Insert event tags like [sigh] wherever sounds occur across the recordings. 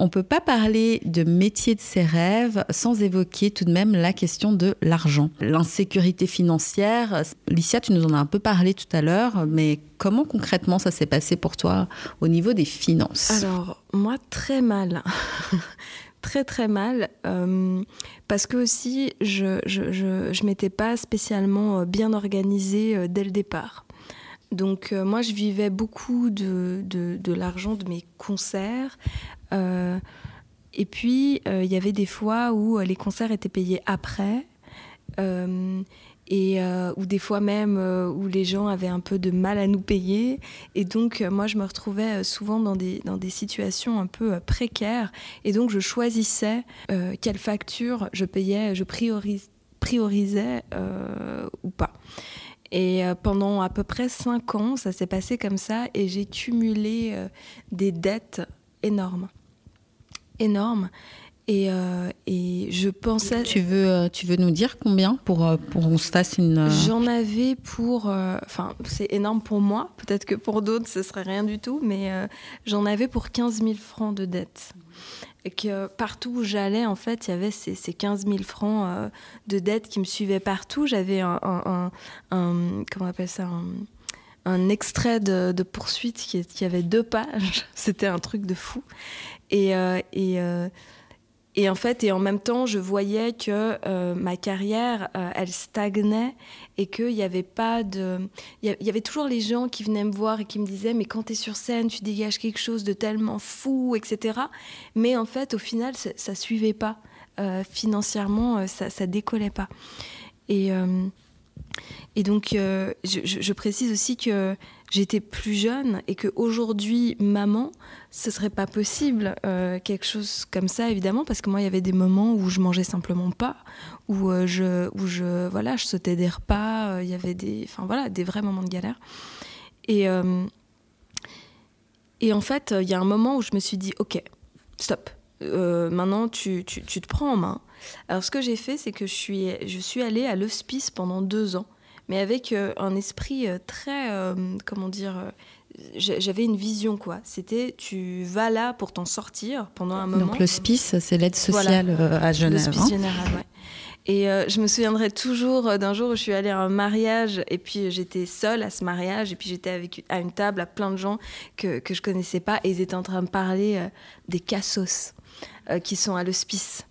On peut pas parler de métier de ses rêves sans évoquer tout de même la question de l'argent. L'insécurité financière, Licia, tu nous en as un peu parlé tout à l'heure, mais comment concrètement ça s'est passé pour toi au niveau des finances? Alors, moi, très mal. [laughs] très très mal euh, parce que aussi je je, je, je m'étais pas spécialement euh, bien organisée euh, dès le départ. Donc moi je vivais beaucoup de, de, de l'argent de mes concerts et puis il y avait des fois où les concerts étaient payés après et euh, ou des fois même euh, où les gens avaient un peu de mal à nous payer. Et donc, euh, moi, je me retrouvais souvent dans des, dans des situations un peu précaires. Et donc, je choisissais quelle facture je payais, je prioris, priorisais ou pas. Et pendant à peu près cinq ans, ça s'est passé comme ça. Et j'ai cumulé des dettes énormes. Énormes. Euh, et, je pensais. Tu veux, euh, tu veux nous dire combien pour, euh, pour qu'on se fasse une. J'en avais pour. Enfin, c'est énorme pour moi. Peut-être que pour d'autres, ce serait rien du tout. Mais j'en avais pour 15 000 francs de dette. Et que partout où j'allais, en fait, il y avait ces, ces 15 000 francs de dette qui me suivaient partout. J'avais un, un, Comment on appelle ça un, extrait de, de poursuite qui, qui, avait deux pages. [laughs] C'était un truc de fou. Et. et et en fait, et en même temps, je voyais que euh, ma carrière, euh, elle stagnait et qu'il n'y avait pas de... Il y avait toujours les gens qui venaient me voir et qui me disaient, mais quand tu es sur scène, tu dégages quelque chose de tellement fou, etc. Mais en fait, au final, ça ne suivait pas. Euh, financièrement, ça ne décollait pas. Et, donc, je, précise aussi que j'étais plus jeune et qu'aujourd'hui, maman, ce serait pas possible euh, quelque chose comme ça évidemment parce que moi il y avait des moments où je mangeais simplement pas où euh, je où je voilà je sautais des repas euh, il y avait des enfin voilà des vrais moments de galère. Et et en fait il y a un moment où je me suis dit ok stop maintenant tu, tu, tu, te prends en main. Alors ce que j'ai fait c'est que je suis je suis allée à l'hospice pendant deux ans mais avec un esprit très comment dire j'avais une vision quoi. C'était tu vas là pour t'en sortir pendant un moment. Donc le SPICE, c'est l'aide sociale euh, à Genève. Le SPICE hein. général, ouais. Et euh, je me souviendrai toujours euh, d'un jour où je suis allée à un mariage et puis j'étais seule à ce mariage et puis j'étais avec à une table à plein de gens que, que je connaissais pas et ils étaient en train de parler des cassos. Euh, qui sont à l'hospice.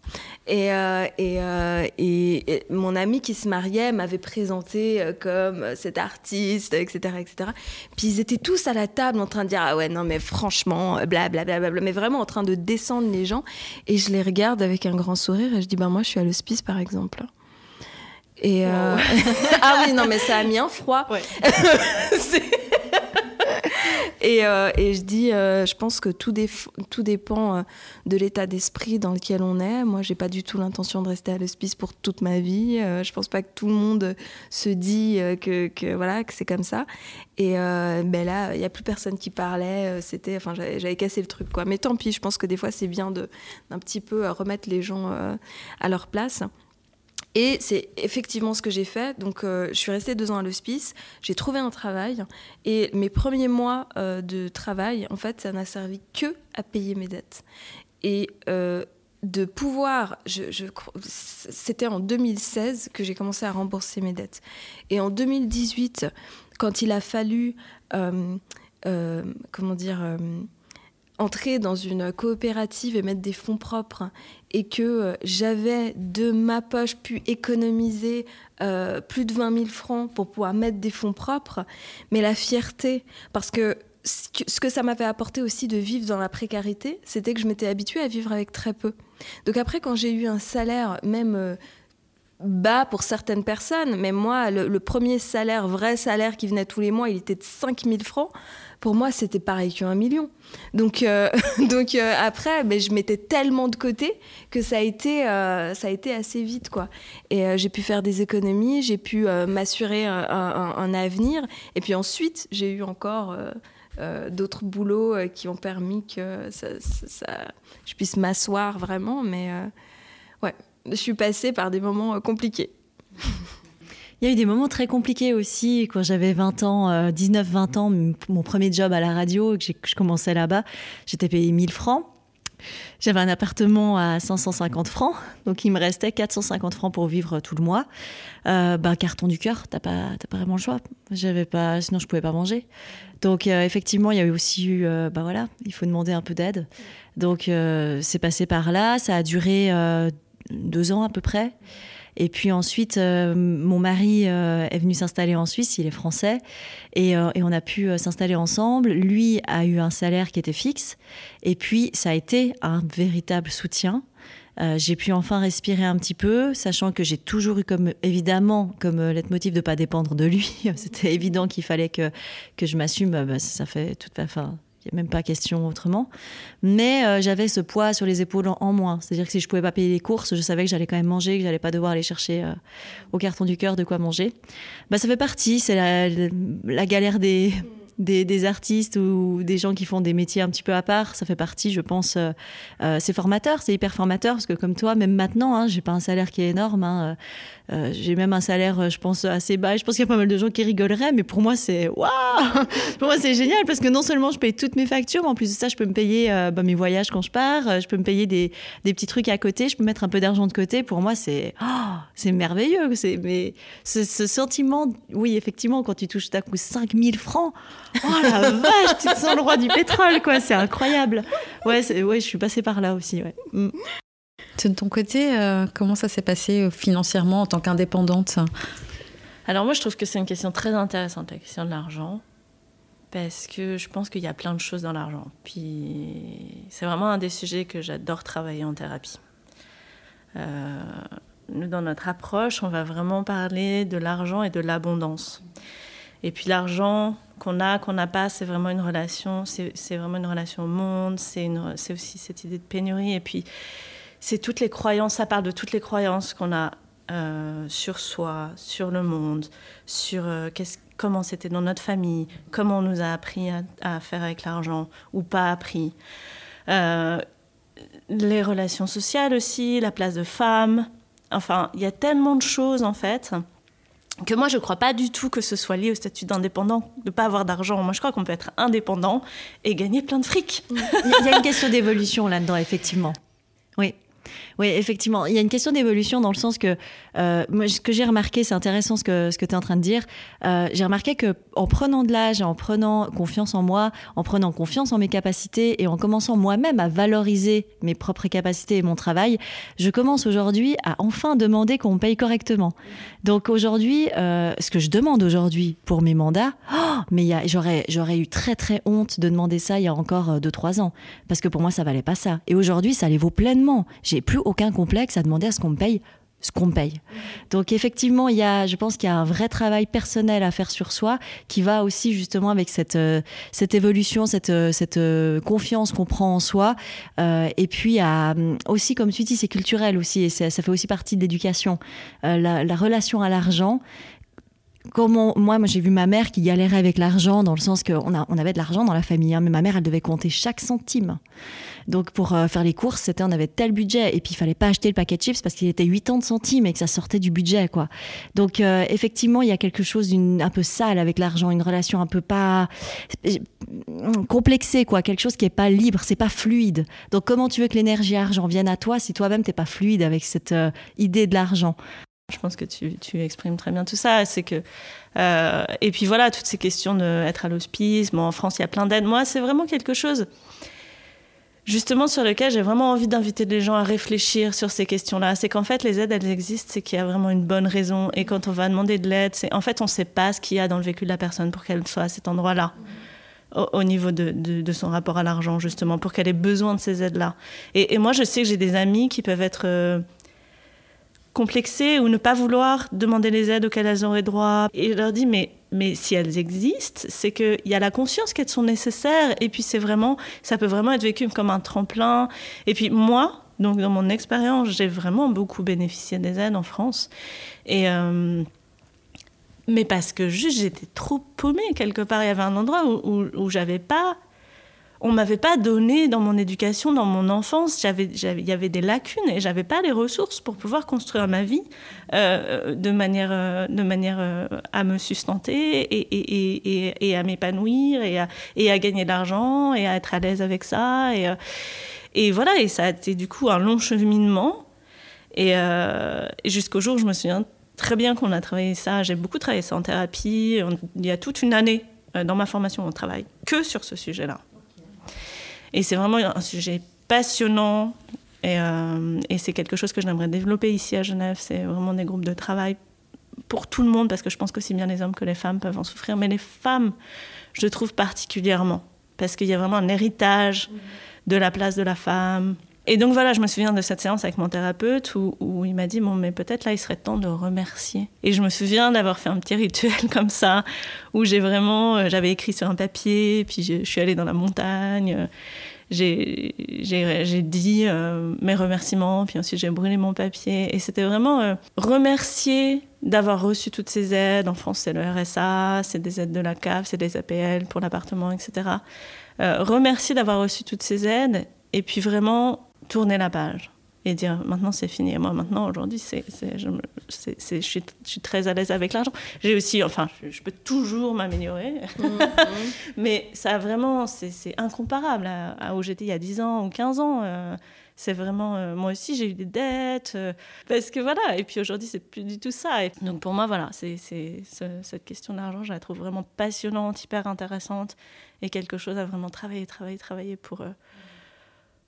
Et, euh, euh, et, et, mon ami qui se mariait m'avait présenté comme cet artiste, etc., etc. Puis ils étaient tous à la table en train de dire ah ouais non mais franchement blablabla, bla, bla, mais vraiment en train de descendre les gens. Et je les regarde avec un grand sourire et je dis bah moi je suis à l'hospice par exemple. Et [laughs] ah oui non mais ça a mis un froid. Ouais. [laughs] [laughs] [laughs] Et, euh, et, je dis, euh, je pense que tout, dépend euh, de l'état d'esprit dans lequel on est. Moi, j'ai pas du tout l'intention de rester à l'hospice pour toute ma vie. je pense pas que tout le monde se dit que, que voilà que c'est comme ça. Et ben là, il y a plus personne qui parlait. C'était, enfin, j'avais cassé le truc quoi. Mais tant pis. Je pense que des fois, c'est bien de d'un petit peu remettre les gens à leur place. Et c'est effectivement ce que j'ai fait. Donc, euh, je suis restée deux ans à l'hospice. J'ai trouvé un travail. Et mes premiers mois euh, de travail, en fait, ça n'a servi que à payer mes dettes. Et euh, de pouvoir, c'était en 2016 que j'ai commencé à rembourser mes dettes. Et en 2018, quand il a fallu, comment dire, entrer dans une coopérative et mettre des fonds propres et que euh, j'avais de ma poche pu économiser euh, plus de 20 000 francs pour pouvoir mettre des fonds propres, mais la fierté, parce que ce que ça m'avait apporté aussi de vivre dans la précarité, c'était que je m'étais habituée à vivre avec très peu. Donc après, quand j'ai eu un salaire, même... Bas pour certaines personnes, mais moi, le, premier salaire, vrai salaire qui venait tous les mois, il était de 5 000 francs pour moi, c'était pareil qu'un million. Donc, euh, [laughs] donc euh, après, ben, je mettais tellement de côté que ça a été, euh, ça a été assez vite. quoi. Et j'ai pu faire des économies, j'ai pu m'assurer un, avenir. Et puis ensuite, j'ai eu encore d'autres boulots qui ont permis que ça, je puisse m'asseoir vraiment. Mais ouais, je suis passée par des moments compliqués. [laughs] Il y a eu des moments très compliqués aussi quand j'avais 20 ans, 19-20 euh, ans, mon premier job à la radio, que je commençais là-bas, j'étais payé 1000 francs J'avais un appartement à 550 francs, donc il me restait 450 francs pour vivre tout le mois. Euh, bah, carton du cœur, t'as pas, pas vraiment le choix. J'avais pas, sinon je pouvais pas manger. Donc euh, effectivement, il y a eu aussi eu, euh, bah voilà, il faut demander un peu d'aide. Donc c'est passé par là, ça a duré deux ans à peu près. Et puis ensuite, euh, mon mari euh, est venu s'installer en Suisse, il est français, et, euh, on a pu s'installer ensemble. Lui a eu un salaire qui était fixe, et puis ça a été un véritable soutien. j'ai pu enfin respirer un petit peu, sachant que j'ai toujours eu comme évidemment comme leitmotiv de pas dépendre de lui. [laughs] C'était évident qu'il fallait que que je m'assume. Bah, ça fait toute fin, même pas question autrement. Mais euh, j'avais ce poids sur les épaules en, moins. C'est-à-dire que si je pouvais pas payer les courses, je savais que j'allais quand même manger, que j'allais pas devoir aller chercher euh, au carton du cœur de quoi manger. Bah, ça fait partie, c'est la, galère des, des, artistes ou des gens qui font des métiers un petit peu à part. Ça fait partie, je pense, euh, c'est formateur, c'est hyper formateur parce que comme toi, même maintenant, hein, j'ai pas un salaire qui est énorme. Hein, euh, j'ai même un salaire, euh, je pense, assez bas. Je pense qu'il y a pas mal de gens qui rigoleraient, mais pour moi, c'est [laughs] waouh Pour moi, c'est génial parce que non seulement je paye toutes mes factures, mais en plus de ça, je peux me payer euh, bah, mes voyages quand je pars, je peux me payer des, des, petits trucs à côté, je peux mettre un peu d'argent de côté. Pour moi, c'est oh, c'est merveilleux. C'est mais ce, ce, sentiment, oui, effectivement, quand tu touches ta coup 5000 francs, oh la vache, tu te sens le roi du pétrole, quoi. C'est incroyable. Ouais, ouais, je suis passée par là aussi. Ouais. Mm. De ton côté, euh, comment ça s'est passé euh, financièrement en tant qu'indépendante? Alors moi, je trouve que c'est une question très intéressante, la question de l'argent, parce que je pense qu'il y a plein de choses dans l'argent. Puis c'est vraiment un des sujets que j'adore travailler en thérapie. Euh, nous, dans notre approche, on va vraiment parler de l'argent et de l'abondance. Et puis l'argent qu'on a, qu'on n'a pas, c'est vraiment une relation, c'est vraiment une relation au monde, c'est aussi cette idée de pénurie. Et puis c'est toutes les croyances, ça parle de toutes les croyances qu'on a euh, sur soi, sur le monde, sur euh, comment c'était dans notre famille, comment on nous a appris à, faire avec l'argent ou pas appris. Euh, les relations sociales aussi, la place de femme. Enfin, il y a tellement de choses en fait que moi je ne crois pas du tout que ce soit lié au statut d'indépendant de ne pas avoir d'argent. Moi je crois qu'on peut être indépendant et gagner plein de fric. Il y a une question d'évolution là-dedans effectivement. Oui. Effectivement. Il y a une question d'évolution dans le sens que, euh, ce que j'ai remarqué, c'est intéressant ce que, ce que tu es en train de dire. Euh, j'ai remarqué que en prenant de l'âge, en prenant confiance en moi, en prenant confiance en mes capacités et en commençant moi-même à valoriser mes propres capacités et mon travail, je commence aujourd'hui à enfin demander qu'on me paye correctement. Donc aujourd'hui, euh, ce que je demande aujourd'hui pour mes mandats, oh, mais j'aurais, j'aurais eu très très honte de demander ça il y a encore 2-3 ans. Parce que pour moi, ça valait pas ça. Et aujourd'hui, ça les vaut pleinement. J'ai plus aucun complexe à demander à ce qu'on me paye ce qu'on paye. Donc effectivement, il y a, je pense qu'il y a un vrai travail personnel à faire sur soi qui va aussi justement avec cette, euh, cette évolution, cette, euh, cette euh, confiance qu'on prend en soi. et puis aussi, comme tu dis, c'est culturel aussi et ça, fait aussi partie de l'éducation. La, relation à l'argent, Comment, moi, moi j'ai vu ma mère qui galérait avec l'argent dans le sens qu'on on avait de l'argent dans la famille, hein, mais ma mère, elle devait compter chaque centime. Donc pour euh, faire les courses, c'était on avait tel budget et puis il fallait pas acheter le paquet de chips parce qu'il était 80 centimes et que ça sortait du budget quoi. Donc euh, effectivement, il y a quelque chose d'un peu sale avec l'argent, une relation un peu pas complexée quoi, quelque chose qui est pas libre, c'est pas fluide. Donc comment tu veux que l'énergie argent vienne à toi si toi-même t'es pas fluide avec cette euh, idée de l'argent? Je pense que tu, exprimes très bien tout ça. C'est que et puis voilà toutes ces questions d'être à l'hospice. Bon, en France, il y a plein d'aides. Moi, c'est vraiment quelque chose justement sur lequel j'ai vraiment envie d'inviter les gens à réfléchir sur ces questions-là. C'est qu'en fait, les aides, elles existent, c'est qu'il y a vraiment une bonne raison. Et quand on va demander de l'aide, c'est en fait, on ne sait pas ce qu'il y a dans le vécu de la personne pour qu'elle soit à cet endroit-là. Au, niveau de, son rapport à l'argent, justement, pour qu'elle ait besoin de ces aides-là. Et, et, moi, je sais que j'ai des amis qui peuvent être euh, complexés ou ne pas vouloir demander les aides auxquelles elles auraient droit. Et je leur dis, mais mais si elles existent, c'est qu'il y a la conscience qu'elles sont nécessaires. Et puis c'est vraiment, ça peut vraiment être vécu comme un tremplin. Et puis moi, donc dans mon expérience, j'ai vraiment beaucoup bénéficié des aides en France. Et euh, mais parce que juste j'étais trop paumée quelque part. Il y avait un endroit où, où, où j'avais pas on m'avait pas donné dans mon éducation, dans mon enfance, il y avait des lacunes et j'avais pas les ressources pour pouvoir construire ma vie euh, de manière, euh, de manière euh, à me sustenter et, à m'épanouir et à, gagner de l'argent et à être à l'aise avec ça. Et, voilà, et ça a été du coup un long cheminement. Et, jusqu'au jour, je me souviens très bien qu'on a travaillé ça. J'ai beaucoup travaillé ça en thérapie. il y a toute une année dans ma formation, on travaille que sur ce sujet-là. Et c'est vraiment un sujet passionnant. Et, euh, et c'est quelque chose que j'aimerais développer ici à Genève. C'est vraiment des groupes de travail pour tout le monde, parce que je pense qu'aussi bien les hommes que les femmes peuvent en souffrir. Mais les femmes, je trouve particulièrement, parce qu'il y a vraiment un héritage de la place de la femme, et donc voilà, je me souviens de cette séance avec mon thérapeute où, il m'a dit bon mais peut-être là il serait temps de remercier. Et je me souviens d'avoir fait un petit rituel [laughs] comme ça où j'ai vraiment euh, j'avais écrit sur un papier puis je, suis allée dans la montagne. j'ai dit euh, mes remerciements, puis ensuite j'ai brûlé mon papier. Et c'était vraiment euh, remercier d'avoir reçu toutes ces aides. En France, c'est le RSA, c'est des aides de la CAF, c'est des APL pour l'appartement, etc. remercier d'avoir reçu toutes ces aides et puis vraiment tourner la page et dire maintenant c'est fini. Et moi maintenant aujourd'hui c'est, je, je, suis, très à l'aise avec l'argent. J'ai aussi, enfin je, peux toujours m'améliorer, mhm. [laughs] mais ça vraiment c'est, incomparable à, où j'étais il y a 10 ans ou 15 ans. Euh, c'est vraiment euh, moi aussi j'ai eu des dettes euh, parce que voilà et puis aujourd'hui c'est plus du tout ça. Et donc pour moi voilà c'est, cette question d'argent je la trouve vraiment passionnante, hyper intéressante et quelque chose à vraiment travailler, travailler, travailler pour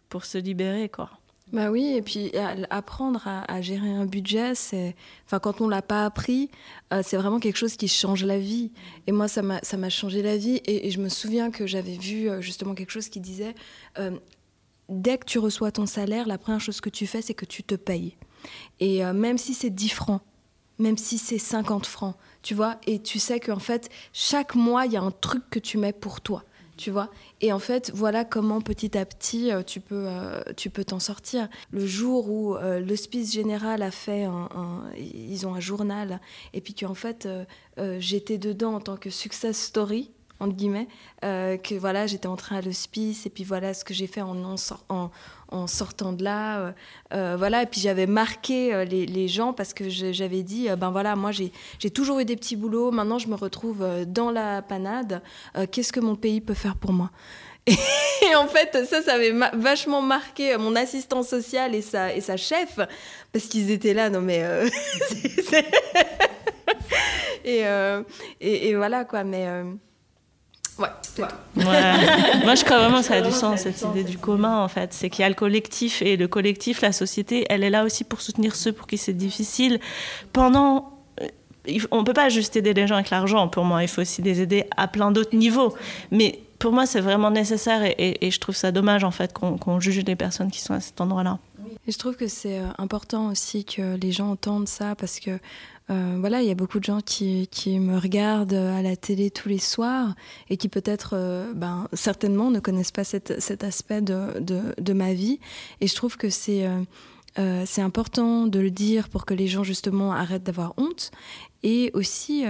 pour se libérer, quoi. Bah oui, et puis apprendre à, gérer un budget, c'est, enfin, quand on l'a pas appris, euh, c'est vraiment quelque chose qui change la vie. Et moi, ça m'a, ça m'a changé la vie. Et, je me souviens que j'avais vu euh, justement quelque chose qui disait, euh, dès que tu reçois ton salaire, la première chose que tu fais, c'est que tu te payes. Et même si c'est 10 francs, même si c'est 50 francs, tu vois, et tu sais qu'en fait, chaque mois, il y a un truc que tu mets pour toi tu vois. Et en fait, voilà comment petit à petit euh, tu peux euh, tu peux t'en sortir. Le jour où euh, l'hospice général a fait un, ils ont un journal et puis qu'en fait j'étais dedans en tant que success story entre guillemets, que voilà, j'étais entrée à l'hospice et puis voilà ce que j'ai fait en, en, sortant de là. voilà, et puis j'avais marqué les, les, gens parce que j'avais dit, ben voilà, moi j'ai toujours eu des petits boulots, maintenant je me retrouve dans la panade, qu'est-ce que mon pays peut faire pour moi? [laughs] Et en fait, ça, ça avait vachement marqué mon assistant social et sa, et sa chef, parce qu'ils étaient là, non mais... [laughs] [laughs] et, et, voilà, quoi, mais... Ouais, [laughs] Moi, je crois vraiment que ça a du sens, cette idée du commun, en fait. C'est qu'il y a le collectif, et le collectif, la société, elle est là aussi pour soutenir ceux pour qui c'est difficile. Pendant euh, on ne peut pas juste aider les gens avec l'argent, pour moi. Il faut aussi les aider à plein d'autres niveaux. Mais pour moi, c'est vraiment nécessaire et, je trouve ça dommage, en fait, qu'on juge les personnes qui sont à cet endroit-là. Et je trouve que c'est euh, important aussi que les gens entendent ça parce que euh, voilà, il y a beaucoup de gens qui, qui, me regardent à la télé tous les soirs et qui peut-être, euh, ben, certainement, ne connaissent pas cet, aspect de, de, de, ma vie. Et je trouve que c'est euh, c'est important de le dire pour que les gens justement arrêtent d'avoir honte. Et aussi,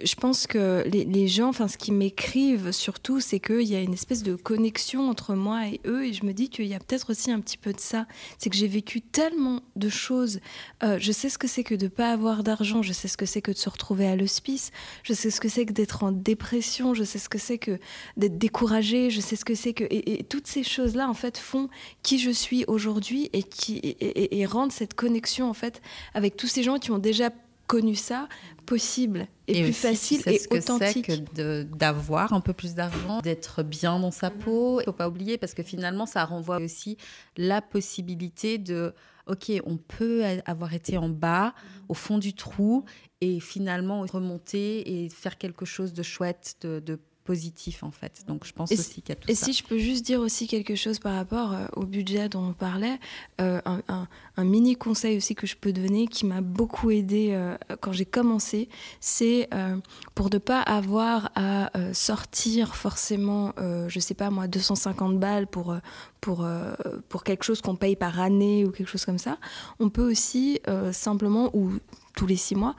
je pense que les, gens, enfin, ce qui m'écrivent surtout, c'est qu'il y a une espèce de connexion entre moi et eux. Et je me dis qu'il y a peut-être aussi un petit peu de ça. C'est que j'ai vécu tellement de choses. Euh, je sais ce que c'est que de ne pas avoir d'argent. Je sais ce que c'est que de se retrouver à l'hospice. Je sais ce que c'est que d'être en dépression. Je sais ce que c'est que d'être découragé. Je sais ce que c'est que. Et, toutes ces choses-là, en fait, font qui je suis aujourd'hui et, qui, et rendent cette connexion, en fait, avec tous ces gens qui ont déjà connu ça possible et, plus facile et ce authentique. que d'avoir un peu plus d'argent, d'être bien dans sa peau. Il faut pas oublier parce que finalement, ça renvoie aussi la possibilité de, ok, on peut avoir été en bas, au fond du trou, et finalement remonter et faire quelque chose de chouette, de, de positif en fait. Donc je pense aussi qu'il y a tout et ça. Et si je peux juste dire aussi quelque chose par rapport euh, au budget dont on parlait, euh, un, mini conseil aussi que je peux donner qui m'a beaucoup aidé euh, quand j'ai commencé, c'est pour ne pas avoir à sortir forcément, je sais pas moi, 250 balles pour, pour, pour quelque chose qu'on paye par année ou quelque chose comme ça, on peut aussi simplement, ou tous les six mois,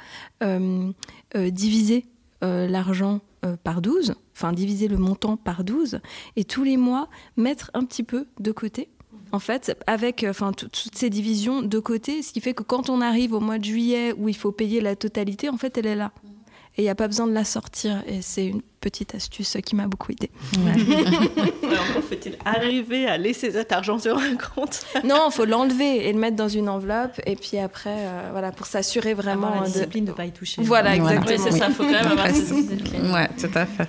diviser l'argent par 12 enfin diviser le montant par 12 et tous les mois mettre un petit peu de côté. En fait, avec enfin toutes ces divisions de côté, ce qui fait que quand on arrive au mois de juillet où il faut payer la totalité, en fait, elle est là. Et il n'y a pas besoin de la sortir. Et c'est petite astuce qui m'a beaucoup aidée. [laughs] Alors, faut-il arriver à laisser cet argent sur un compte? Non, il faut l'enlever et le mettre dans une enveloppe. Et puis après, euh, voilà, pour s'assurer vraiment. Avoir la de- discipline de ne pas y toucher. Voilà, Voilà. exactement. Oui, c'est ça, faut quand même avoir Ouais, cette discipline. Ouais, tout à fait.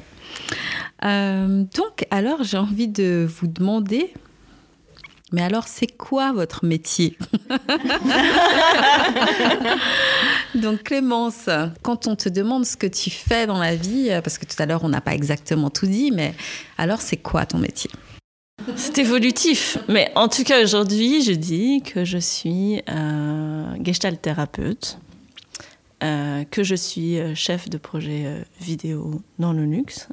Euh, donc, alors, j'ai envie de vous demander, mais alors, c'est quoi votre métier [laughs] Donc, Clémence, quand on te demande ce que tu fais dans la vie, euh, parce que tout à l'heure, on n'a pas exactement tout dit, mais alors, c'est quoi ton métier? C'est évolutif. Mais en tout cas, aujourd'hui, je dis que je suis euh, gestalt thérapeute, euh, que je suis chef de projet vidéo dans le luxe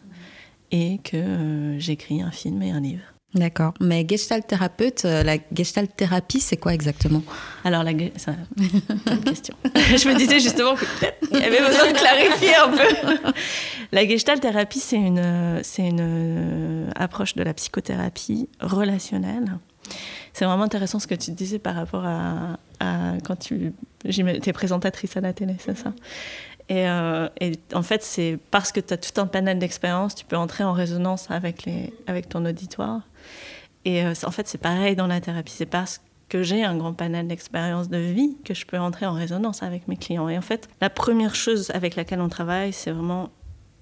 et que euh, j'écris un film et un livre. D'accord. Mais Gestalt thérapeute, euh, la Gestalt thérapie, c'est quoi exactement? Alors, la ça, bonne question. [laughs] je me disais justement que peut-être il y avait besoin de clarifier un peu. [laughs] La gestalt thérapie, c'est une, euh, c'est une approche de la psychothérapie relationnelle. C'est vraiment intéressant ce que tu disais par rapport à, à quand tu es présentatrice à la télé, c'est ça? Et, euh, et en fait, c'est parce que tu as tout un panel d'expériences, tu peux entrer en résonance avec, les, avec ton auditoire. Et euh, en fait, c'est pareil dans la thérapie. C'est parce que j'ai un grand panel d'expériences de vie que je peux entrer en résonance avec mes clients. Et en fait, la première chose avec laquelle on travaille, c'est vraiment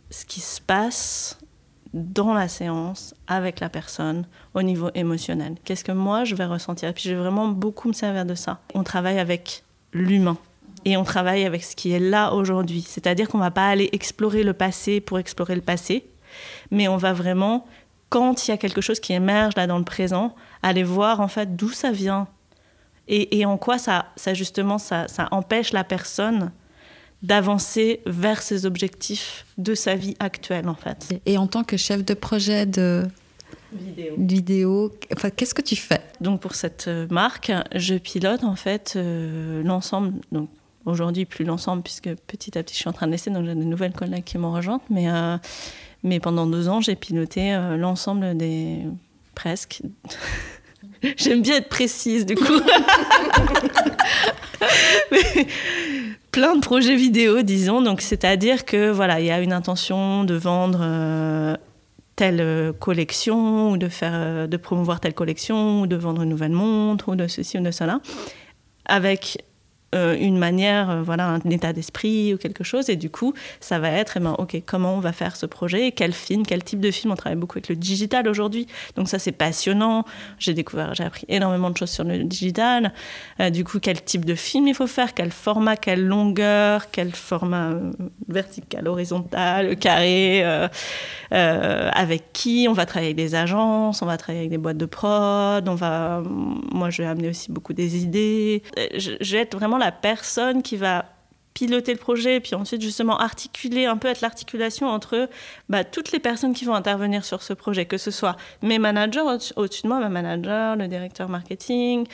ce qui se passe dans la séance avec la personne au niveau émotionnel. Qu'est-ce que moi je vais ressentir? Et puis je vais vraiment beaucoup me servir de ça. On travaille avec l'humain et on travaille avec ce qui est là aujourd'hui. C'est-à-dire qu'on va pas aller explorer le passé pour explorer le passé, mais on va vraiment, quand il y a quelque chose qui émerge là dans le présent, aller voir en fait d'où ça vient et, et en quoi ça, ça justement ça, ça empêche la personne d'avancer vers ses objectifs de sa vie actuelle en fait. Et en tant que chef de projet de vidéo, enfin, qu'est-ce que tu fais? Donc pour cette euh, marque, je pilote en fait euh, l'ensemble. Donc aujourd'hui plus l'ensemble puisque petit à petit je suis en train de laisser, donc j'ai de nouvelles collègues qui m'ont rejointe. Mais euh, mais pendant deux ans j'ai piloté euh, l'ensemble des presque. [laughs] J'aime bien être précise du coup. [laughs] Plein de projets vidéo, disons. Donc, c'est-à-dire que voilà, il y a une intention de vendre euh, telle collection ou de faire, de promouvoir telle collection ou de vendre une nouvelle montre ou de ceci ou de cela, avec euh, une manière, euh, voilà, un état d'esprit ou quelque chose. Et du coup, ça va être, eh ben, ok, comment on va faire ce projet Quel film Quel type de film On travaille beaucoup avec le digital aujourd'hui, donc ça c'est passionnant. J'ai découvert, j'ai appris énormément de choses sur le digital. Euh, du coup, quel type de film il faut faire Quel format Quelle longueur Quel format vertical, horizontal, carré Avec qui On va travailler avec des agences, on va travailler avec des boîtes de prod. On va, moi, je vais amener aussi beaucoup des idées. Je vais être vraiment la personne qui va piloter le projet et puis ensuite justement articuler un peu être l'articulation entre bah, toutes les personnes qui vont intervenir sur ce projet que ce soit mes managers au- au-dessus de moi ma manager le directeur marketing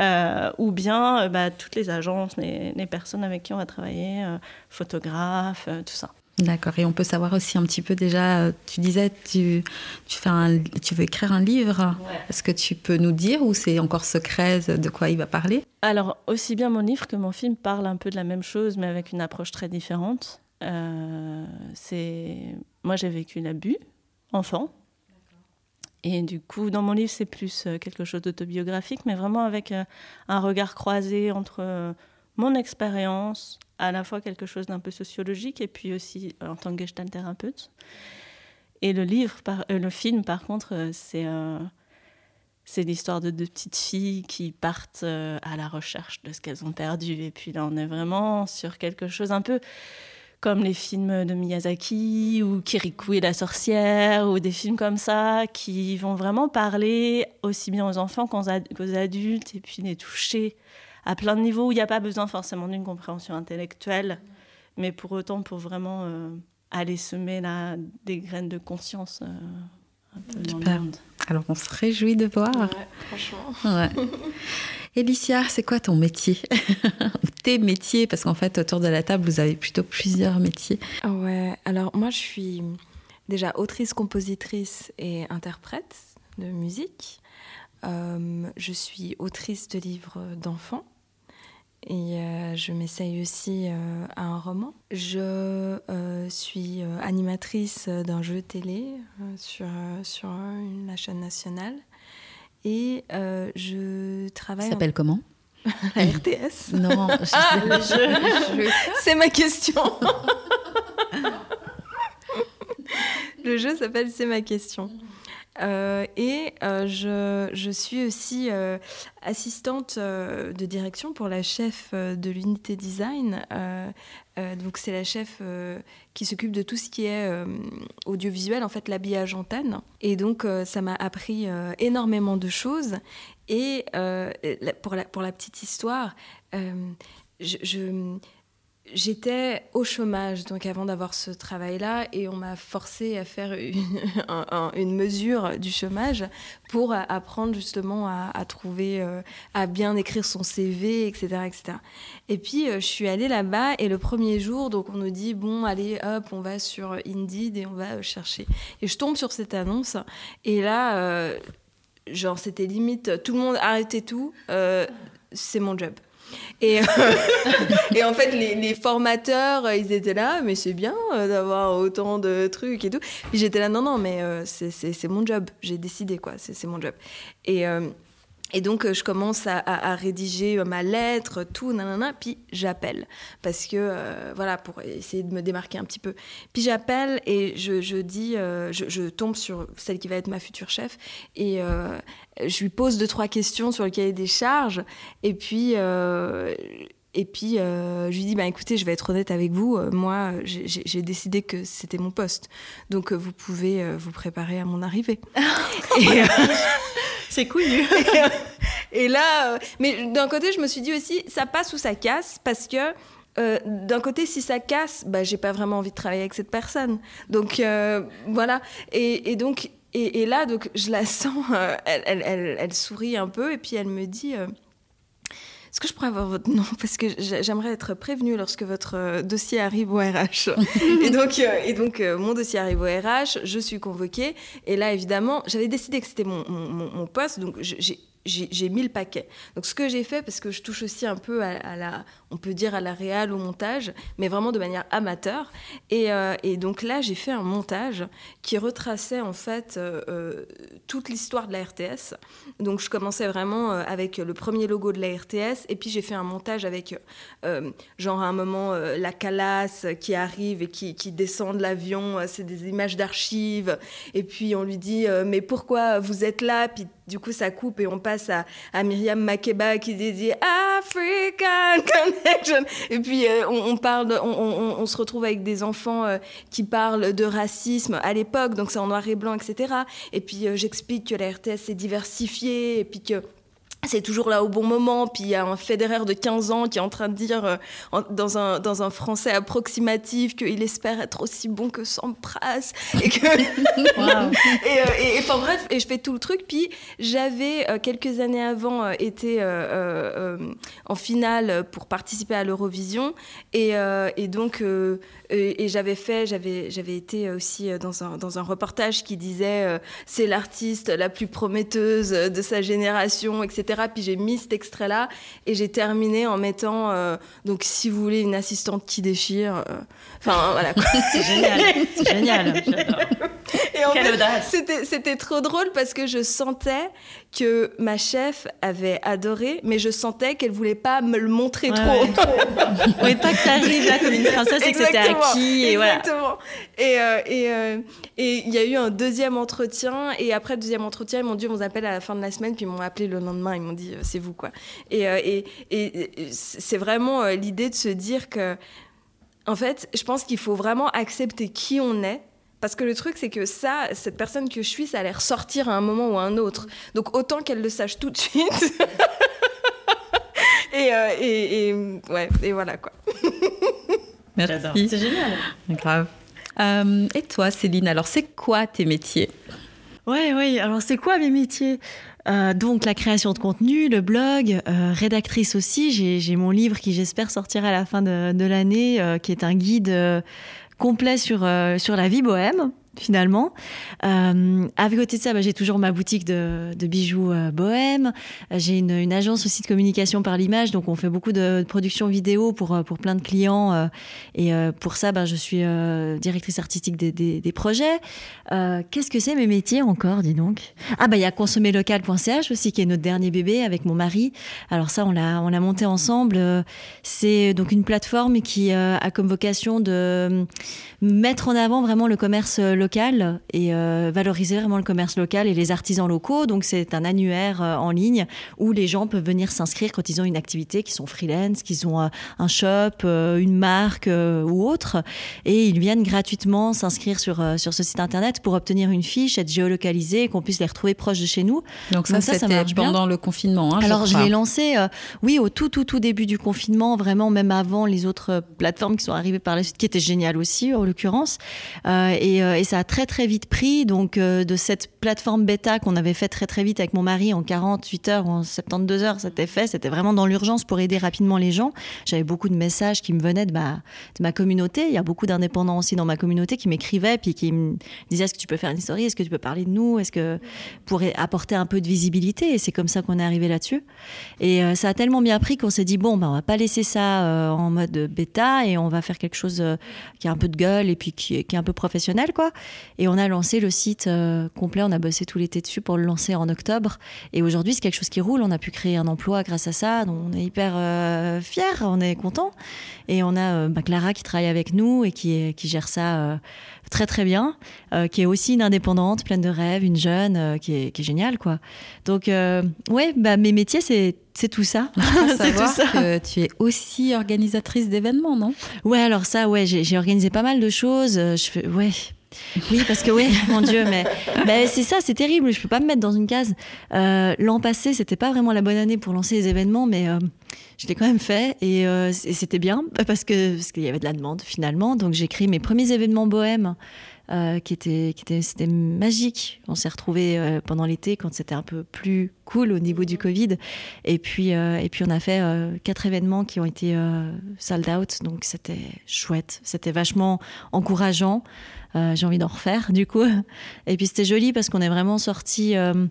euh, ou bien euh, bah, toutes les agences les, les personnes avec qui on va travailler euh, photographes euh, tout ça D'accord. Et on peut savoir aussi un petit peu déjà, euh, tu disais, tu, tu, fais un, tu veux écrire un livre. Est-ce que tu peux nous dire ou c'est encore secret de quoi il va parler? Alors, aussi bien mon livre que mon film parlent un peu de la même chose, mais avec une approche très différente. Euh, c'est Moi, j'ai vécu l'abus, enfant. Et du coup, dans mon livre, c'est plus euh, quelque chose d'autobiographique, mais vraiment avec un regard croisé entre mon expérience, à la fois quelque chose d'un peu sociologique, et puis aussi euh, en tant que gestalt thérapeute. Et le livre, euh, le film, par contre, euh, c'est l'histoire de deux petites filles qui partent à la recherche de ce qu'elles ont perdu. Et puis là, on est vraiment sur quelque chose un peu comme les films de Miyazaki ou Kirikou et la sorcière ou des films comme ça qui vont vraiment parler aussi bien aux enfants qu'aux adultes et puis les toucher à plein de niveaux où il n'y a pas besoin forcément d'une compréhension intellectuelle, mais pour autant pour vraiment euh, aller semer là, des graines de conscience euh, un peu dans le monde. Alors, on se réjouit de voir. Ouais, franchement. Ouais. Elicia, c'est quoi ton métier? [laughs] Ou Tes métiers? Parce qu'en fait, autour de la table, vous avez plutôt plusieurs métiers. Ah Ouais, alors moi je suis déjà autrice, compositrice et interprète de musique. Euh, je suis autrice de livres d'enfants et je m'essaye aussi à un roman. Je suis animatrice d'un jeu télé sur, sur la chaîne nationale. Et je travaille. Ça s'appelle comment? [laughs] La RTS [laughs] Non, ah, le [laughs] C'est ma question. le jeu s'appelle C'est ma question. Euh, et euh, je, je, suis aussi euh, assistante de direction pour la chef de l'unité design. donc c'est la chef qui s'occupe de tout ce qui est audiovisuel, en fait l'habillage antenne. Et donc ça m'a appris énormément de choses. Et pour, la, pour la petite histoire, je J'étais au chômage, donc avant d'avoir ce travail-là, et on m'a forcé à faire une, [laughs] mesure du chômage pour apprendre justement à, trouver, euh, à bien écrire son CV, etc. etc. Et puis euh, je suis allée là-bas, et le premier jour, donc on nous dit, bon, allez, hop, on va sur Indeed et on va chercher. Et je tombe sur cette annonce, et là, euh, genre, c'était limite, tout le monde arrêtait tout, c'est mon job. Et, euh, [laughs] et en fait, les, formateurs, ils étaient là, mais c'est bien euh, d'avoir autant de trucs et tout. Puis j'étais là, non, non, mais euh, c'est mon job. J'ai décidé, quoi. C'est mon job. Et. Et donc, je commence à, rédiger ma lettre, tout, nanana, puis j'appelle. Parce que, voilà, pour essayer de me démarquer un petit peu. Puis j'appelle et je, je dis, je, tombe sur celle qui va être ma future chef. Et je lui pose deux, trois questions sur le cahier des charges. Et puis, euh, et puis euh, je lui dis bah, écoutez, je vais être honnête avec vous. Euh, moi, j'ai décidé que c'était mon poste. Donc, vous pouvez vous préparer à mon arrivée. [laughs] C'est cool. [laughs] et, là, mais d'un côté, je me suis dit aussi ça passe ou ça casse parce que. d'un côté, si ça casse, bah, j'ai pas vraiment envie de travailler avec cette personne. Donc voilà. Et, et donc et, là, donc, je la sens, euh, elle, elle, elle, sourit un peu et puis elle me dit euh, Est-ce que je pourrais avoir votre nom? Parce que j'aimerais être prévenue lorsque votre euh, dossier arrive au RH. [laughs] et donc, et donc mon dossier arrive au RH, je suis convoquée. Et là, évidemment, j'avais décidé que c'était mon, mon, mon, poste, donc j'ai j'ai mis le paquet. Donc ce que j'ai fait, parce que je touche aussi un peu à, la, on peut dire à la réal, au montage, mais vraiment de manière amateur. Et, euh, et donc là, j'ai fait un montage qui retraçait en fait euh, euh, toute l'histoire de la RTS. Donc je commençais vraiment avec le premier logo de la RTS, et puis j'ai fait un montage avec genre à un moment la calasse qui arrive et qui, qui descend de l'avion, c'est des images d'archives, et puis on lui dit mais pourquoi vous êtes là? Puis du coup, ça coupe et on passe à, Myriam Makeba qui dit African Connection. Et puis, euh, on, parle, on, se retrouve avec des enfants euh, qui parlent de racisme à l'époque, donc c'est en noir et blanc, etc. Et puis, euh, j'explique que la RTS est diversifiée et puis que c'est toujours là au bon moment. Puis il y a un fédéraire de 15 ans qui est en train de dire euh, dans, un, dans un français approximatif qu'il espère être aussi bon que Sampras. Et que. [laughs] [laughs] Euh, et, enfin bref, et je fais tout le truc. Puis j'avais euh, quelques années avant été en finale pour participer à l'Eurovision. Et, et, donc et, j'avais fait, j'avais, j'avais été aussi dans un, dans un reportage qui disait c'est l'artiste la plus prometteuse de sa génération, etc. Puis j'ai mis cet extrait-là et j'ai terminé en mettant, euh, donc si vous voulez, une assistante qui déchire. Euh, enfin, voilà. c'est génial, [laughs] c'est génial. Et en Quelle fait, c'était, trop drôle parce que je sentais que ma chef avait adoré, mais je sentais qu'elle voulait pas me le montrer trop. oui, pas [laughs] que t'arrives là comme une princesse et que c'était acquis. Et exactement. Et euh, euh, et il y a eu un deuxième entretien et après le deuxième entretien, ils m'ont dit on vous appelle à la fin de la semaine, puis ils m'ont appelé le lendemain, ils m'ont dit euh, c'est vous quoi. Et, et, et c'est vraiment l'idée de se dire que, en fait, je pense qu'il faut vraiment accepter qui on est parce que le truc, c'est que ça, cette personne que je suis, ça allait ressortir à un moment ou à un autre. Donc autant qu'elle le sache tout de suite. [laughs] Euh, et, et, ouais, et voilà quoi. [laughs] Merci. C'est génial. Grave. Euh, et toi, Céline, alors c'est quoi tes métiers? Oui, oui. Alors c'est quoi mes métiers? Euh, donc la création de contenu, le blog, rédactrice aussi. J'ai mon livre qui j'espère sortira à la fin de, de l'année, qui est un guide complet sur, euh, sur la vie bohème. Finalement. Euh, à côté de ça, bah, j'ai toujours ma boutique de, bijoux euh, bohème. J'ai une, agence aussi de communication par l'image, donc on fait beaucoup de, production vidéo pour, euh, pour plein de clients. Euh, et pour ça, bah, je suis directrice artistique des, des, projets. Qu'est-ce que c'est mes métiers encore, dis donc? Ah bah il y a consommerlocal.ch aussi qui est notre dernier bébé avec mon mari. Alors ça, on l'a on l'a monté ensemble. C'est donc une plateforme qui a comme vocation de mettre en avant vraiment le commerce local et euh, valoriser vraiment le commerce local et les artisans locaux. Donc c'est un annuaire euh, en ligne où les gens peuvent venir s'inscrire quand ils ont une activité, qui sont freelance, qu'ils ont euh, un shop, une marque ou autre, et ils viennent gratuitement s'inscrire sur sur ce site internet pour obtenir une fiche, être géolocalisés, qu'on puisse les retrouver proches de chez nous. Donc ça, ça c'était pendant le confinement. Hein, Alors je, l'ai lancé, oui, au tout tout tout début du confinement, vraiment même avant les autres plateformes qui sont arrivées par la suite, qui étaient géniales aussi en l'occurrence. et, et, ça a très très vite pris. Donc euh, de cette plateforme bêta qu'on avait fait très très vite avec mon mari en 48 heures en 72 heures, c'était fait. C'était vraiment dans l'urgence pour aider rapidement les gens. J'avais beaucoup de messages qui me venaient de ma, communauté. Il y a beaucoup d'indépendants aussi dans ma communauté qui m'écrivaient puis qui me disaient est-ce que tu peux faire une story, est-ce que tu peux parler de nous, est-ce que pour apporter un peu de visibilité? Et c'est comme ça qu'on est arrivé là-dessus. Et euh, ça a tellement bien pris qu'on s'est dit bon, ben, on va pas laisser ça euh, en mode bêta et on va faire quelque chose qui a un peu de gueule et puis qui, qui est un peu professionnel quoi. Et on a lancé le site euh, complet, on a bossé tout l'été dessus pour le lancer en octobre. Et aujourd'hui, c'est quelque chose qui roule. On a pu créer un emploi grâce à ça. Donc on est hyper euh, fiers, on est content. Et on a euh, bah, Clara qui travaille avec nous et qui, qui gère ça très très bien, qui est aussi une indépendante, pleine de rêves, une jeune, qui, est, qui est géniale. Quoi. Donc, ouais, bah, mes métiers, c'est c'est tout ça. [laughs] c'est tout ça. que tu es aussi organisatrice d'événements, non? Ouais, alors ça, ouais, j'ai organisé pas mal de choses. Je fais, ouais, oui, parce que oui, mon Dieu, mais, c'est ça, c'est terrible. Je peux pas me mettre dans une case. Euh, l'an passé, c'était pas vraiment la bonne année pour lancer les événements, mais euh, je l'ai quand même fait et, euh, c'était bien parce que parce qu'il y avait de la demande finalement. Donc j'ai créé mes premiers événements bohèmes. qui étaient qui était c'était magique. On s'est retrouvés pendant l'été quand c'était un peu plus cool au niveau du Covid. Et puis et puis on a fait quatre événements qui ont été sold out. Donc c'était chouette. C'était vachement encourageant. Euh, j'ai envie d'en refaire du coup. [laughs] Et puis c'était joli parce qu'on est vraiment sorti. Euh,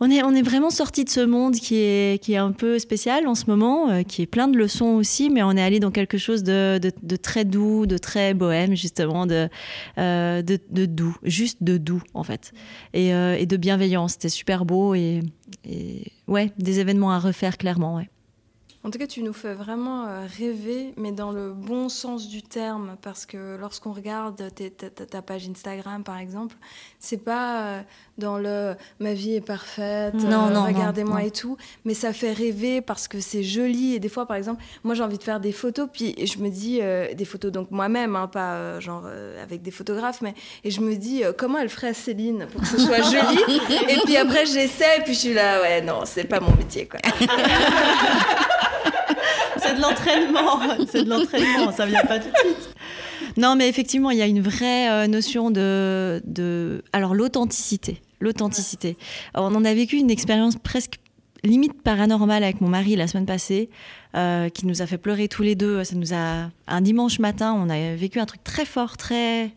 on est, on est vraiment sorti de ce monde qui est, qui est un peu spécial en ce moment, euh, qui est plein de leçons aussi, mais on est allé dans quelque chose de, de, très doux, de très bohème, justement, de, de, doux, juste de doux, en fait, et, et de bienveillance. C'était super beau et, et, ouais, des événements à refaire, clairement, ouais. En tout cas, tu nous fais vraiment euh, rêver, mais dans le bon sens du terme, parce que lorsqu'on regarde ta, page Instagram, par exemple, c'est pas euh, dans le ma vie est parfaite, non, euh, regardez-moi et tout, mais ça fait rêver parce que c'est joli. Et des fois, par exemple, moi j'ai envie de faire des photos, puis je me dis des photos donc moi-même, hein, pas genre avec des photographes, mais et je me dis comment elle ferait Céline pour que ce soit [laughs] joli? et puis après j'essaie, puis je suis là, ouais non, c'est pas mon métier quoi. [laughs] c'est de l'entraînement, c'est de l'entraînement, ça vient pas tout de suite. Non, mais effectivement, il y a une vraie euh, notion de, de... alors l'authenticité, l'authenticité. On en a vécu une expérience presque limite paranormale avec mon mari la semaine passée, euh, qui nous a fait pleurer tous les deux. Ça nous a un dimanche matin, on a vécu un truc très fort, très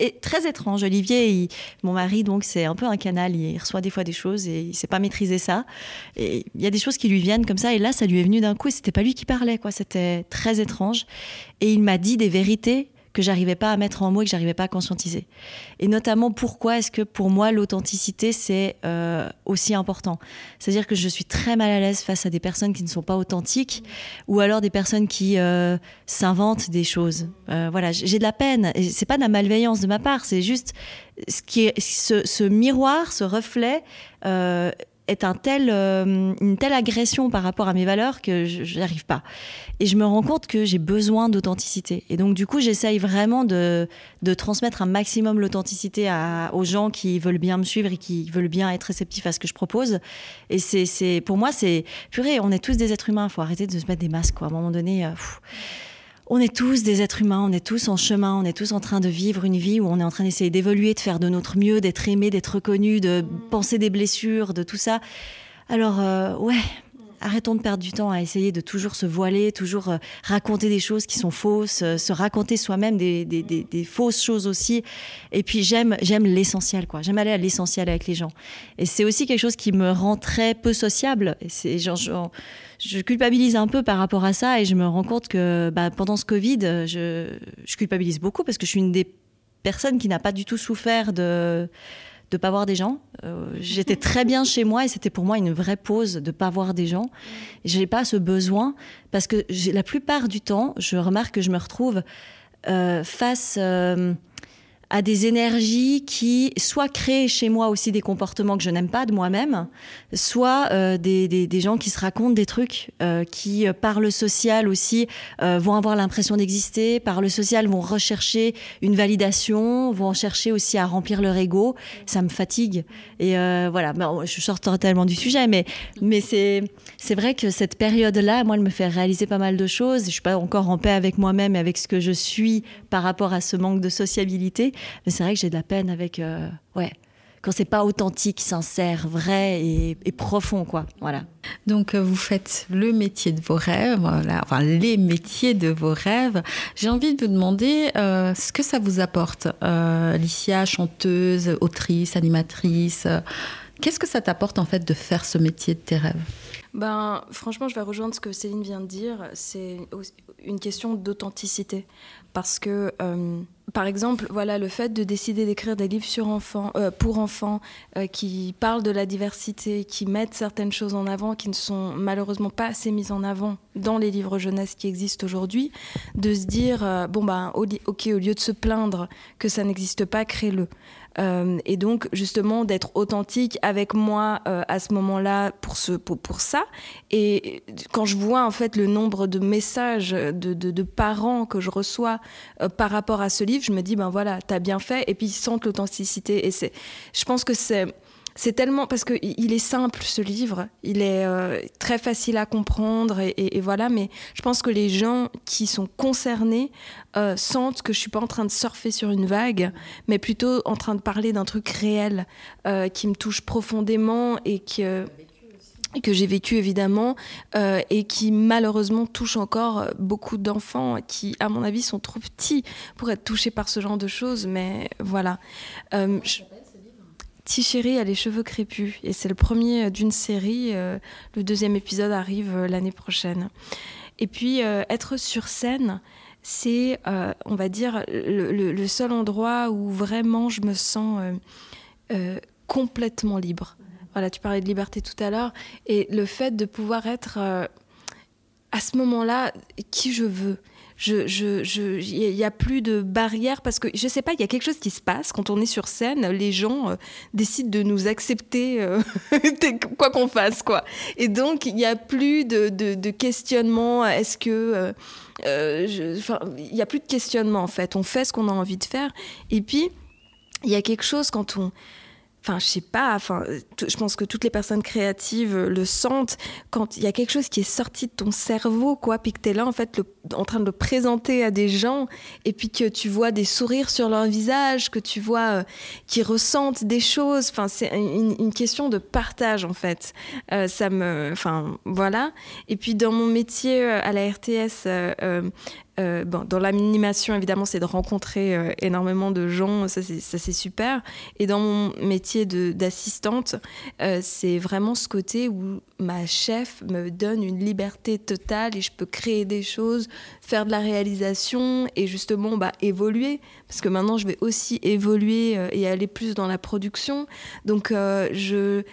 et très étrange. Olivier, mon mari, donc c'est un peu un canal. Il reçoit des fois des choses et il sait pas maîtriser ça. Et il y a des choses qui lui viennent comme ça. Et là, ça lui est venu d'un coup. Et c'était pas lui qui parlait, quoi. C'était très étrange. Et il m'a dit des vérités que j'arrivais pas à mettre en mots et que j'arrivais pas à conscientiser. Et notamment, pourquoi est-ce que pour moi, l'authenticité, c'est euh, aussi important? C'est-à-dire que je suis très mal à l'aise face à des personnes qui ne sont pas authentiques ou alors des personnes qui euh, s'inventent des choses. Euh, voilà, j'ai de la peine. Et c'est pas de la malveillance de ma part, c'est juste ce, miroir, ce reflet est euh, une telle agression par rapport à mes valeurs que je n'arrive pas. Et je me rends compte que j'ai besoin d'authenticité. Et donc, du coup, j'essaye vraiment de, de, transmettre un maximum l'authenticité aux gens qui veulent bien me suivre et qui veulent bien être réceptifs à ce que je propose. Et c'est, pour moi, c'est purée, on est tous des êtres humains. Il faut arrêter de se mettre des masques. Quoi. À un moment donné, euh, on est tous des êtres humains, on est tous en chemin, on est tous en train de vivre une vie où on est en train d'essayer d'évoluer, de faire de notre mieux, d'être aimé, d'être reconnu, de penser des blessures, de tout ça. Alors, euh, ouais, arrêtons de perdre du temps à essayer de toujours se voiler, toujours euh, raconter des choses qui sont fausses, euh, se raconter soi-même des, des, fausses choses aussi. Et puis j'aime j'aime l'essentiel, quoi. J'aime aller à l'essentiel avec les gens. Et c'est aussi quelque chose qui me rend très peu sociable. Je culpabilise un peu par rapport à ça et je me rends compte que bah, pendant ce Covid, je culpabilise beaucoup parce que je suis une des personnes qui n'a pas du tout souffert de de pas voir des gens. Euh, j'étais très bien chez moi et c'était pour moi une vraie pause de pas voir des gens. Je n'ai pas ce besoin parce que la plupart du temps, je remarque que je me retrouve euh, face euh, à des énergies qui soit créent chez moi aussi des comportements que je n'aime pas de moi-même, soit euh, des, des, des, gens qui se racontent des trucs euh, qui, euh, par le social aussi, euh, vont avoir l'impression d'exister, par le social vont rechercher une validation, vont chercher aussi à remplir leur ego. Ça me fatigue. Et euh, voilà, je sors totalement du sujet, mais, mais c'est, c'est vrai que cette période-là, moi, elle me fait réaliser pas mal de choses. Je suis pas encore en paix avec moi-même et avec ce que je suis par rapport à ce manque de sociabilité. Mais c'est vrai que j'ai de la peine avec. Euh, ouais. Quand c'est pas authentique, sincère, vrai et, et, profond, quoi. Voilà. Donc, euh, vous faites le métier de vos rêves, voilà, enfin les métiers de vos rêves. J'ai envie de vous demander euh, ce que ça vous apporte, euh, Licia, chanteuse, autrice, animatrice. Euh, Qu'est-ce que ça t'apporte en fait de faire ce métier de tes rêves? Ben, franchement, je vais rejoindre ce que Céline vient de dire. C'est une question d'authenticité. Parce que, euh, par exemple, voilà, le fait de décider d'écrire des livres euh, pour enfants euh, qui parlent de la diversité, qui mettent certaines choses en avant qui ne sont malheureusement pas assez mises en avant dans les livres jeunesse qui existent aujourd'hui, de se dire, bon, ben, ok, au lieu de se plaindre que ça n'existe pas, crée-le. Euh, et donc justement d'être authentique avec moi euh, à ce moment-là pour, ce, pour, ça. Et quand je vois en fait le nombre de messages de, de, de parents que je reçois euh, par rapport à ce livre, je me dis ben voilà, t'as bien fait. Et puis ils sentent l'authenticité. Et c'est, je pense que c'est c'est tellement parce que il est simple ce livre, il est euh, très facile à comprendre et, et, voilà. Mais je pense que les gens qui sont concernés euh, sentent que je suis pas en train de surfer sur une vague, mais plutôt en train de parler d'un truc réel euh, qui me touche profondément et que que j'ai vécu évidemment euh, et qui malheureusement touche encore beaucoup d'enfants qui à mon avis sont trop petits pour être touchés par ce genre de choses mais voilà euh. Chéri a les cheveux crépus et c'est le premier d'une série. Euh, le deuxième épisode arrive euh, l'année prochaine. Et puis euh, être sur scène, c'est, euh, on va dire, le, seul endroit où vraiment je me sens euh, complètement libre. Voilà, tu parlais de liberté tout à l'heure et le fait de pouvoir être à ce moment-là qui je veux je, je, y a plus de barrières parce que je sais pas, il y a quelque chose qui se passe quand on est sur scène. Les gens euh, décident de nous accepter euh, [laughs] quoi qu'on fasse, quoi. Et donc il y a plus de, de, questionnement. Est-ce que euh, il y a plus de questionnement en fait. On fait ce qu'on a envie de faire. Et puis il y a quelque chose quand on enfin je sais pas enfin je pense que toutes les personnes créatives le sentent. Quand il y a quelque chose qui est sorti de ton cerveau quoi puis que tu es là en fait en train de le présenter à des gens et puis que tu vois des sourires sur leur visage que tu vois euh, qui ressentent des choses enfin c'est une, une, question de partage en fait. Euh, ça me enfin voilà. Et puis dans mon métier euh, à la RTS euh, bon, dans l'animation, évidemment, c'est de rencontrer euh, énormément de gens, ça c'est super. Et dans mon métier d'assistante, euh, c'est vraiment ce côté où ma chef me donne une liberté totale et je peux créer des choses, faire de la réalisation et justement bah, évoluer. Parce que maintenant, je vais aussi évoluer euh, et aller plus dans la production. Donc, je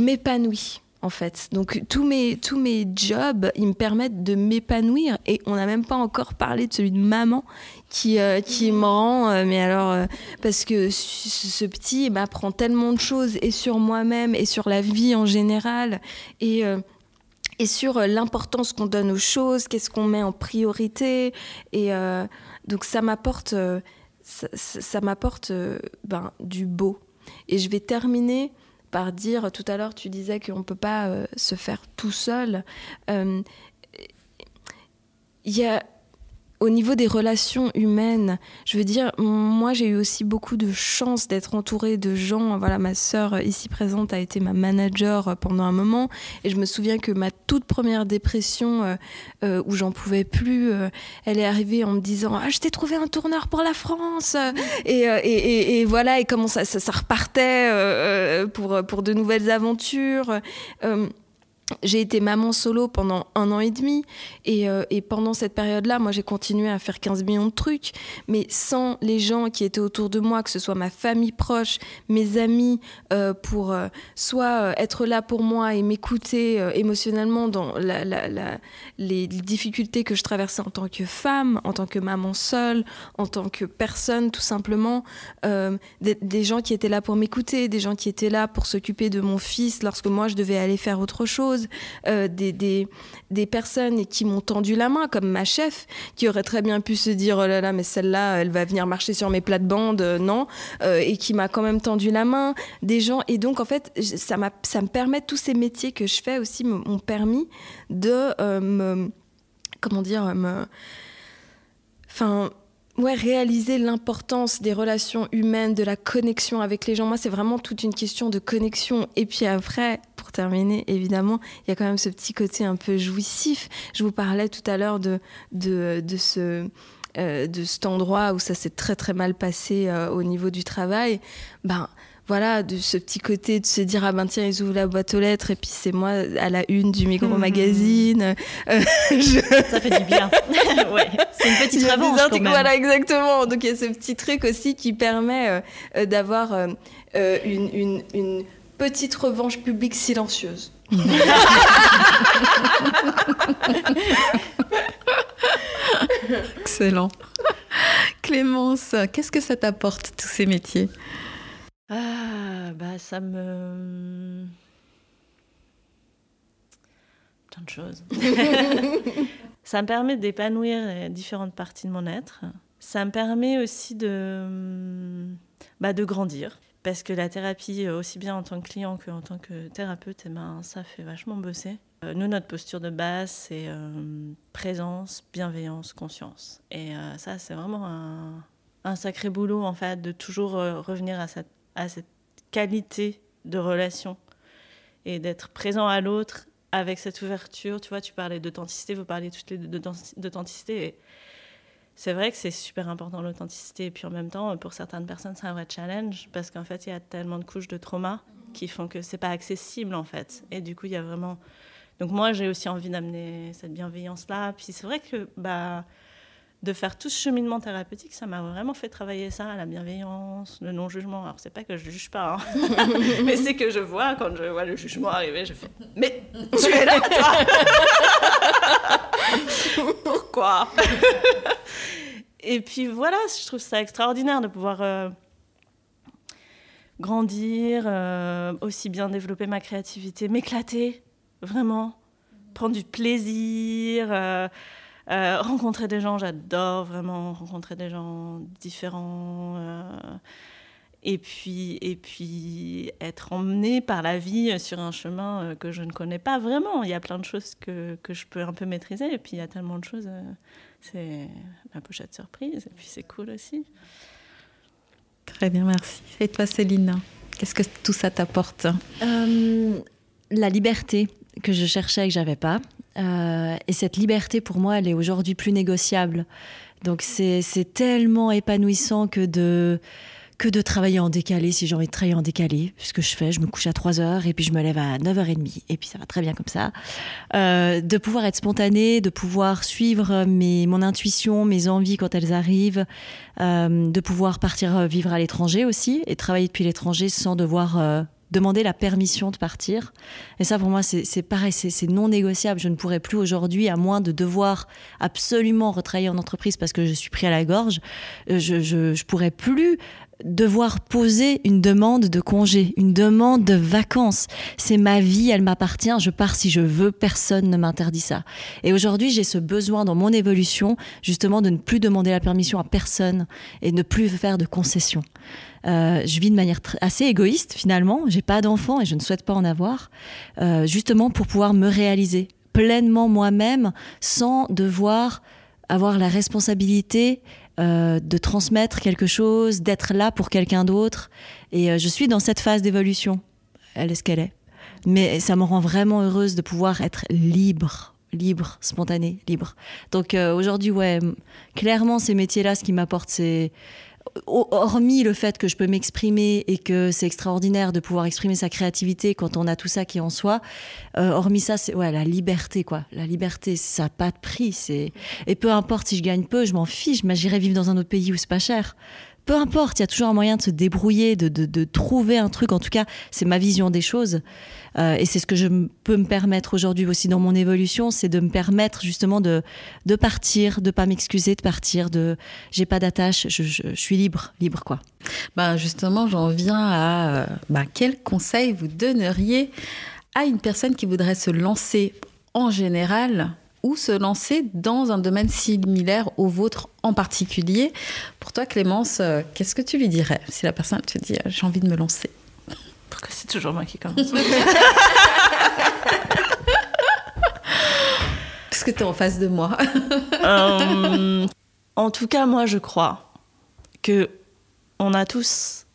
m'épanouis en fait. Donc tous mes, tous mes jobs, ils me permettent de m'épanouir et on n'a même pas encore parlé de celui de maman qui, euh, qui me rend, euh, mais alors, euh, parce que ce, petit m'apprend tellement de choses et sur moi-même et sur la vie en général et et sur l'importance qu'on donne aux choses, qu'est-ce qu'on met en priorité. Et donc ça m'apporte, ça, m'apporte ben, du beau. Et je vais terminer par dire, tout à l'heure tu disais qu'on ne peut pas euh, se faire tout seul. Il y a au niveau des relations humaines, je veux dire, moi j'ai eu aussi beaucoup de chance d'être entourée de gens. Voilà, ma sœur ici présente a été ma manager pendant un moment. Et je me souviens que ma toute première dépression euh, euh, où j'en pouvais plus, euh, elle est arrivée en me disant ah je t'ai trouvé un tourneur pour la France. Et, et, et, voilà et comment ça, ça, ça repartait pour pour de nouvelles aventures j'ai été maman solo pendant un an et demi et, euh, pendant cette période-là, moi j'ai continué à faire 15 millions de trucs, mais sans les gens qui étaient autour de moi, que ce soit ma famille proche, mes amis, euh, pour euh, soit être là pour moi et m'écouter émotionnellement dans les difficultés que je traversais en tant que femme, en tant que maman seule, en tant que personne tout simplement, des gens qui étaient là pour m'écouter, des gens qui étaient là pour s'occuper de mon fils lorsque moi je devais aller faire autre chose euh, des, des, des, personnes qui m'ont tendu la main, comme ma chef, qui aurait très bien pu se dire oh là là, mais celle-là, elle va venir marcher sur mes plates-bandes, euh, non, euh, et qui m'a quand même tendu la main, des gens. Et donc, en fait, ça, ça me permet, tous ces métiers que je fais aussi m'ont permis de me. Comment dire me, Enfin ouais, réaliser l'importance des relations humaines, de la connexion avec les gens. Moi, c'est vraiment toute une question de connexion. Et puis après, pour terminer, évidemment, il y a quand même ce petit côté un peu jouissif. Je vous parlais tout à l'heure de, de, de ce... Euh, de cet endroit où ça s'est très très mal passé euh, au niveau du travail, ben voilà, de ce petit côté de se dire ah ben tiens ils ouvrent la boîte aux lettres et puis c'est moi à la une du Micro mmh. Magazine. Euh, [laughs] Ça fait du bien. [laughs] ouais, c'est une petite revanche quand même. Voilà exactement. Donc il y a ce petit truc aussi qui permet euh, euh, d'avoir une, une, une petite revanche publique silencieuse. [laughs] Excellent. Clémence, qu'est-ce que ça t'apporte tous ces métiers? Ah, bah ça me. Plein de choses. [laughs] ça me permet d'épanouir différentes parties de mon être. Ça me permet aussi de, bah, de grandir. Parce que la thérapie, aussi bien en tant que client qu'en tant que thérapeute, eh ben, ça fait vachement bosser. Euh, nous, notre posture de base, c'est euh, présence, bienveillance, conscience. Et euh, ça, c'est vraiment un, un, sacré boulot, en fait, de toujours revenir à cette à cette qualité de relation et d'être présent à l'autre avec cette ouverture. Tu vois, tu parlais d'authenticité, vous parliez toutes les deux d'authenticité. C'est vrai que c'est super important l'authenticité. Et puis en même temps, pour certaines personnes, c'est un vrai challenge parce qu'en fait, il y a tellement de couches de trauma qui font que c'est pas accessible en fait. Et du coup, il y a vraiment. Donc moi, j'ai aussi envie d'amener cette bienveillance-là. Puis c'est vrai que bah de faire tout ce cheminement thérapeutique, ça m'a vraiment fait travailler ça, la bienveillance, le non-jugement. Alors, c'est pas que je juge pas, hein. [laughs] mais c'est que je vois, quand je vois le jugement arriver, je fais Mais tu es là, toi [laughs] Pourquoi Et puis voilà, je trouve ça extraordinaire de pouvoir euh, grandir, euh, aussi bien développer ma créativité, m'éclater, vraiment, prendre du plaisir. Euh, euh, rencontrer des gens, j'adore vraiment rencontrer des gens différents. Euh, et, puis, et puis être emmené par la vie sur un chemin euh, que je ne connais pas vraiment. Il y a plein de choses que, que je peux un peu maîtriser. Et puis il y a tellement de choses. c'est la pochette surprise. Et puis c'est cool aussi. Très bien, merci. Et toi, Céline, qu'est-ce que tout ça t'apporte? La liberté que je cherchais et que j'avais pas. Euh, et cette liberté, pour moi, elle est aujourd'hui plus négociable. Donc c'est tellement épanouissant que de, que de travailler en décalé, si j'ai envie de travailler en décalé. Ce que je fais, je me couche à 3 heures et puis je me lève à 9h30 et puis ça va très bien comme ça. Euh, de pouvoir être spontané, de pouvoir suivre mes, mon intuition, mes envies quand elles arrivent, euh, de pouvoir partir vivre à l'étranger aussi et travailler depuis l'étranger sans devoir demander la permission de partir. Et ça, pour moi, c'est pareil, c'est non négociable. Je ne pourrais plus aujourd'hui, à moins de devoir absolument retravailler en entreprise parce que je suis pris à la gorge, euh, je, je pourrais plus devoir poser une demande de congé, une demande de vacances. C'est ma vie, elle m'appartient, je pars si je veux, personne ne m'interdit ça. Et aujourd'hui, j'ai ce besoin dans mon évolution, justement, de ne plus demander la permission à personne et ne plus faire de concessions. Euh, je vis de manière assez égoïste finalement. J'ai pas d'enfants et je ne souhaite pas en avoir, euh, justement pour pouvoir me réaliser pleinement moi-même sans devoir avoir la responsabilité euh, de transmettre quelque chose, d'être là pour quelqu'un d'autre. Et je suis dans cette phase d'évolution. Elle est ce qu'elle est. Mais ça me rend vraiment heureuse de pouvoir être libre, libre, spontanée, libre. Donc aujourd'hui, ouais, clairement, ces métiers-là, ce qui m'apporte, c'est hormis le fait que je peux m'exprimer et que c'est extraordinaire de pouvoir exprimer sa créativité quand on a tout ça qui est en soi, euh, hormis ça, c'est ouais, la liberté, quoi. La liberté, ça n'a pas de prix. Et peu importe si je gagne peu, je m'en fiche, mais j'irai vivre dans un autre pays où c'est pas cher peu importe, il y a toujours un moyen de se débrouiller, de, de, trouver un truc. En tout cas, c'est ma vision des choses. Euh, et c'est ce que je peux me permettre aujourd'hui aussi dans mon évolution, c'est de me permettre justement de, de partir, de pas m'excuser de partir, de j'ai pas d'attache, je, je, suis libre, libre quoi. Ben justement, j'en viens à ben, quel conseil vous donneriez à une personne qui voudrait se lancer en général ou se lancer dans un domaine similaire au vôtre en particulier. Pour toi, Clémence, euh, qu'est-ce que tu lui dirais si la personne te dit euh, j'ai envie de me lancer? Pourquoi c'est toujours moi qui commence [laughs] Parce que tu es en face de moi. Euh, en tout cas, moi, je crois que on a tous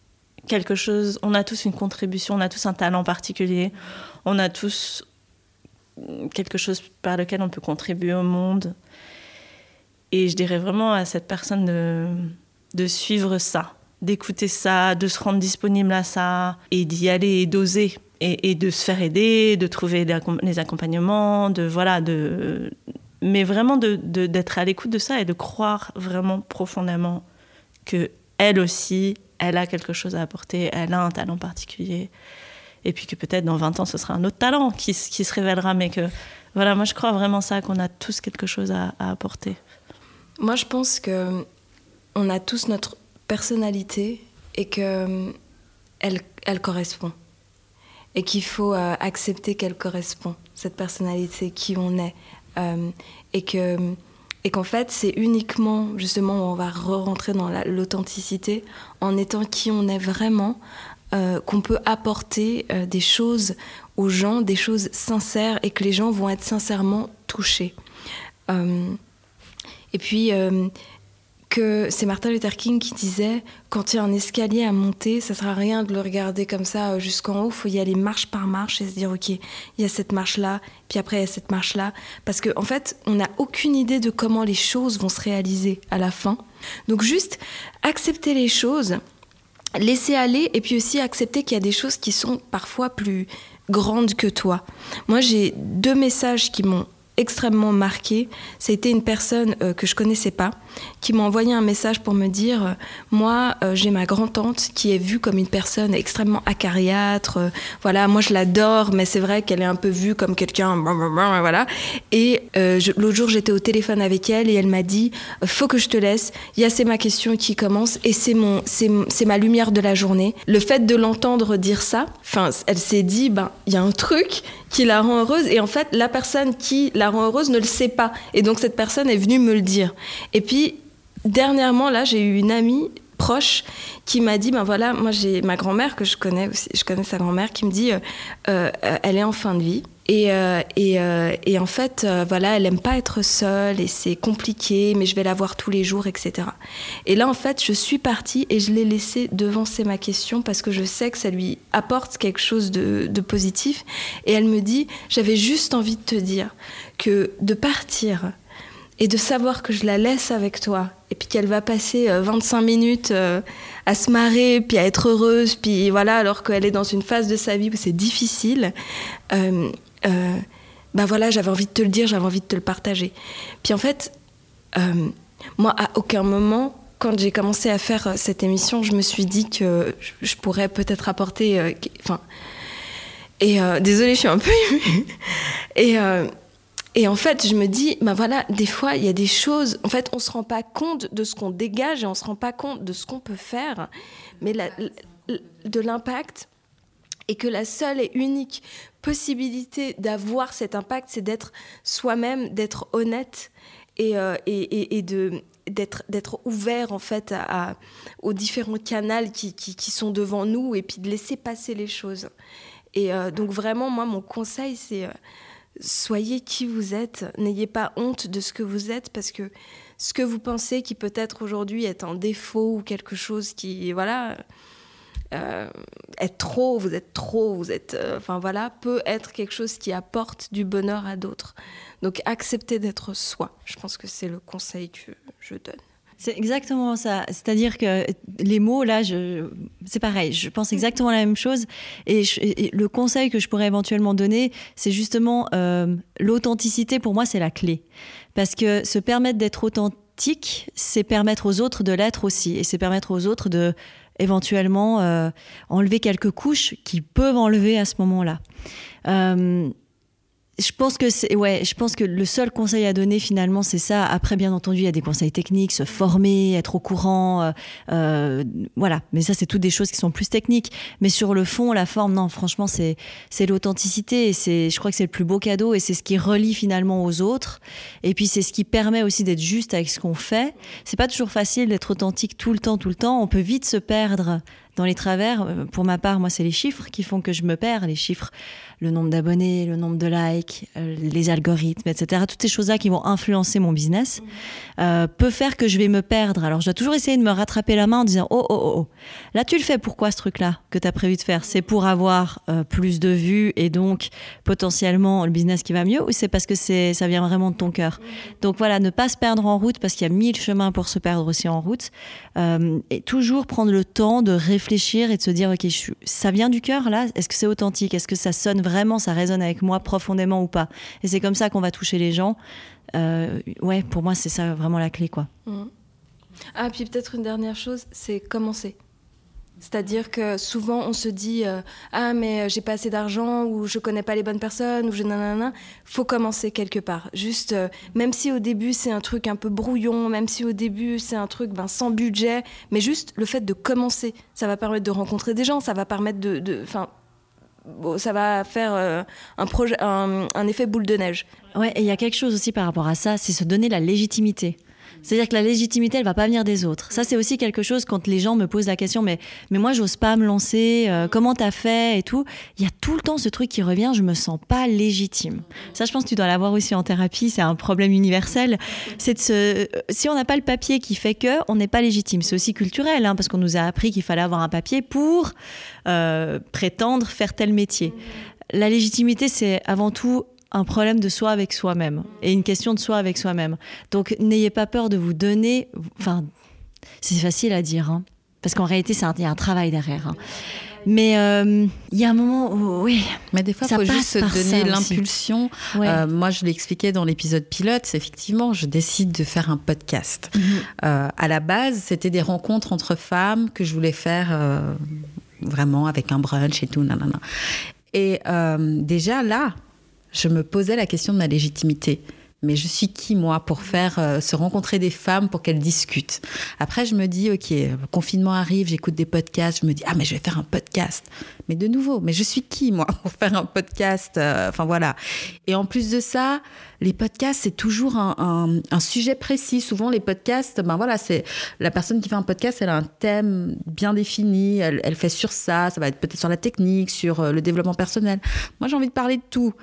quelque chose, on a tous une contribution, on a tous un talent particulier, on a tous quelque chose par lequel on peut contribuer au monde. Et je dirais vraiment à cette personne de, de suivre ça, d'écouter ça, de se rendre disponible à ça et d'y aller et d'oser et, de se faire aider, de trouver les accompagnements, de voilà, de mais vraiment d'être de, à l'écoute de ça et de croire vraiment profondément que elle aussi, elle a quelque chose à apporter, elle a un talent particulier et puis que peut-être dans 20 ans, ce sera un autre talent qui, qui, se révélera, mais que voilà, moi je crois vraiment ça, qu'on a tous quelque chose à, apporter. Moi je pense que on a tous notre personnalité et que elle, elle correspond et qu'il faut euh, accepter qu'elle correspond, cette personnalité, qui on est, euh, et que et qu'en fait c'est uniquement justement où on va re-rentrer dans l'authenticité en étant qui on est vraiment euh, qu'on peut apporter euh, des choses aux gens, des choses sincères et que les gens vont être sincèrement touchés. Euh, et puis que c'est Martin Luther King qui disait quand il y a un escalier à monter, ça sert à rien de le regarder comme ça jusqu'en haut, il faut y aller marche par marche et se dire ok, il y a cette marche là, puis après il y a cette marche là, parce qu'en en fait on n'a aucune idée de comment les choses vont se réaliser à la fin. Donc juste accepter les choses laisser aller et puis aussi accepter qu'il y a des choses qui sont parfois plus grandes que toi. Moi, j'ai deux messages qui m'ont extrêmement marqué. C'était une personne euh, que je connaissais pas qui m'a envoyé un message pour me dire euh, moi euh, j'ai ma grand tante qui est vue comme une personne extrêmement acariâtre voilà moi je l'adore mais c'est vrai qu'elle est un peu vue comme quelqu'un voilà et l'autre jour j'étais au téléphone avec elle et elle m'a dit faut que je te laisse il y a c'est ma question qui commence et c'est mon c'est ma lumière de la journée le fait de l'entendre dire ça enfin elle s'est dit ben il y a un truc qui la rend heureuse. Et en fait, la personne qui la rend heureuse ne le sait pas. Et donc, cette personne est venue me le dire. Et puis, dernièrement, là, j'ai eu une amie proche qui m'a dit ben voilà moi j'ai ma grand-mère que je connais aussi je connais sa grand-mère qui me dit euh, euh, elle est en fin de vie et, euh, euh, et, en fait, euh, voilà, elle aime pas être seule et c'est compliqué, mais je vais la voir tous les jours, etc. Et là, en fait, je suis partie et je l'ai laissée devancer ma question parce que je sais que ça lui apporte quelque chose de, de positif. Et elle me dit, j'avais juste envie de te dire que de partir et de savoir que je la laisse avec toi et puis qu'elle va passer 25 minutes à se marrer puis à être heureuse puis voilà alors qu'elle est dans une phase de sa vie où c'est difficile ben voilà, j'avais envie de te le dire, j'avais envie de te le partager. Puis en fait, euh, moi, à aucun moment, quand j'ai commencé à faire euh, cette émission, je me suis dit que je pourrais peut-être apporter. Enfin. et désolée, je suis un peu [laughs] émue. Et. Et en fait, je me dis, ben voilà, des fois, il y a des choses. En fait, on se rend pas compte de ce qu'on dégage et on se rend pas compte de ce qu'on peut faire, mais de l'impact. Et que la seule et unique possibilité d'avoir cet impact, c'est d'être soi-même, d'être honnête et, euh, d'être d'être ouvert en fait aux différents canaux qui, qui, sont devant nous et puis de laisser passer les choses. Et euh, donc vraiment, moi, mon conseil, c'est euh, soyez qui vous êtes, n'ayez pas honte de ce que vous êtes parce que ce que vous pensez qui peut-être aujourd'hui est un défaut ou quelque chose qui, voilà, euh, est trop, vous êtes trop, vous êtes, euh, enfin voilà, peut être quelque chose qui apporte du bonheur à d'autres. Donc accepter d'être soi, je pense que c'est le conseil que je donne. C'est exactement ça. C'est-à-dire que les mots, là, c'est pareil. Je pense exactement la même chose. Et, le conseil que je pourrais éventuellement donner, c'est justement euh, l'authenticité. Pour moi, c'est la clé. Parce que se permettre d'être authentique, c'est permettre aux autres de l'être aussi. Et c'est permettre aux autres de éventuellement euh, enlever quelques couches qu'ils peuvent enlever à ce moment-là. Je pense que c'est ouais, je pense que le seul conseil à donner finalement c'est ça. Après bien entendu il y a des conseils techniques, se former, être au courant, euh, euh, voilà. Mais ça c'est toutes des choses qui sont plus techniques. Mais sur le fond, la forme, non, franchement c'est c'est l'authenticité. Et c'est, je crois que c'est le plus beau cadeau et c'est ce qui relie finalement aux autres. Et puis c'est ce qui permet aussi d'être juste avec ce qu'on fait. C'est pas toujours facile d'être authentique tout le temps, tout le temps. On peut vite se perdre dans les travers. Euh, pour ma part, moi c'est les chiffres qui font que je me perds. Les chiffres le nombre d'abonnés, le nombre de likes, euh, les algorithmes, etc. Toutes ces choses-là qui vont influencer mon business euh, peut faire que je vais me perdre. Alors je dois toujours essayer de me rattraper la main en disant oh oh oh, oh. là tu le fais pourquoi ce truc-là que tu as prévu de faire? C'est pour avoir euh, plus de vues et donc potentiellement le business qui va mieux ou c'est parce que c'est ça vient vraiment de ton cœur? Donc voilà, ne pas se perdre en route parce qu'il y a mille chemins pour se perdre aussi en route et toujours prendre le temps de réfléchir et de se dire ok ça vient du cœur là? Est-ce que c'est authentique? Est-ce que ça sonne vraiment ça résonne avec moi profondément ou pas. Et c'est comme ça qu'on va toucher les gens. Euh, ouais, pour moi, c'est ça vraiment la clé, quoi. Mmh. Ah, puis peut-être une dernière chose, c'est commencer. C'est-à-dire que souvent on se dit euh, ah mais euh, j'ai pas assez d'argent ou je connais pas les bonnes personnes ou je nanana. Faut commencer quelque part. Juste même si au début c'est un truc un peu brouillon, même si au début c'est un truc ben, sans budget, mais juste le fait de commencer, ça va permettre de rencontrer des gens, ça va permettre de, enfin ça va faire euh, un, un, effet boule de neige. Ouais, et il y a quelque chose aussi par rapport à ça, c'est se donner la légitimité. C'est-à-dire que la légitimité, elle va pas venir des autres. Ça, c'est aussi quelque chose quand les gens me posent la question, mais, mais moi, j'ose pas me lancer, euh, comment t'as fait et tout. Il y a tout le temps ce truc qui revient, je me sens pas légitime. Ça, je pense que tu dois l'avoir aussi en thérapie, c'est un problème universel. C'est se... Si on n'a pas le papier qui fait que, on n'est pas légitime. C'est aussi culturel, hein, parce qu'on nous a appris qu'il fallait avoir un papier pour euh, prétendre faire tel métier. La légitimité, c'est avant tout un problème de soi avec soi-même et une question de soi avec soi-même. Donc n'ayez pas peur de vous donner. Enfin, c'est facile à dire, hein, parce qu'en réalité, il y a un travail derrière. Hein. Mais euh, il y a un moment où, oui. Mais des fois, il faut juste se donner l'impulsion. Euh, moi, je l'ai expliqué dans l'épisode pilote. C'est effectivement, je décide de faire un podcast. Mhm. Euh, à la base, c'était des rencontres entre femmes que je voulais faire vraiment avec un brunch et tout. Nanana. Et déjà là, je me posais la question de ma légitimité. Mais je suis qui, moi, pour faire euh, se rencontrer des femmes pour qu'elles discutent? Après, je me dis, OK, confinement arrive, j'écoute des podcasts, je me dis, ah, mais je vais faire un podcast. Mais de nouveau, mais je suis qui, moi, [laughs] pour faire un podcast euh, Enfin, voilà. Et en plus de ça, les podcasts, c'est toujours un, sujet précis. Souvent, les podcasts, ben voilà, c'est la personne qui fait un podcast, elle a un thème bien défini, elle, fait sur ça, ça va être peut-être sur la technique, sur euh, le développement personnel. Moi, j'ai envie de parler de tout.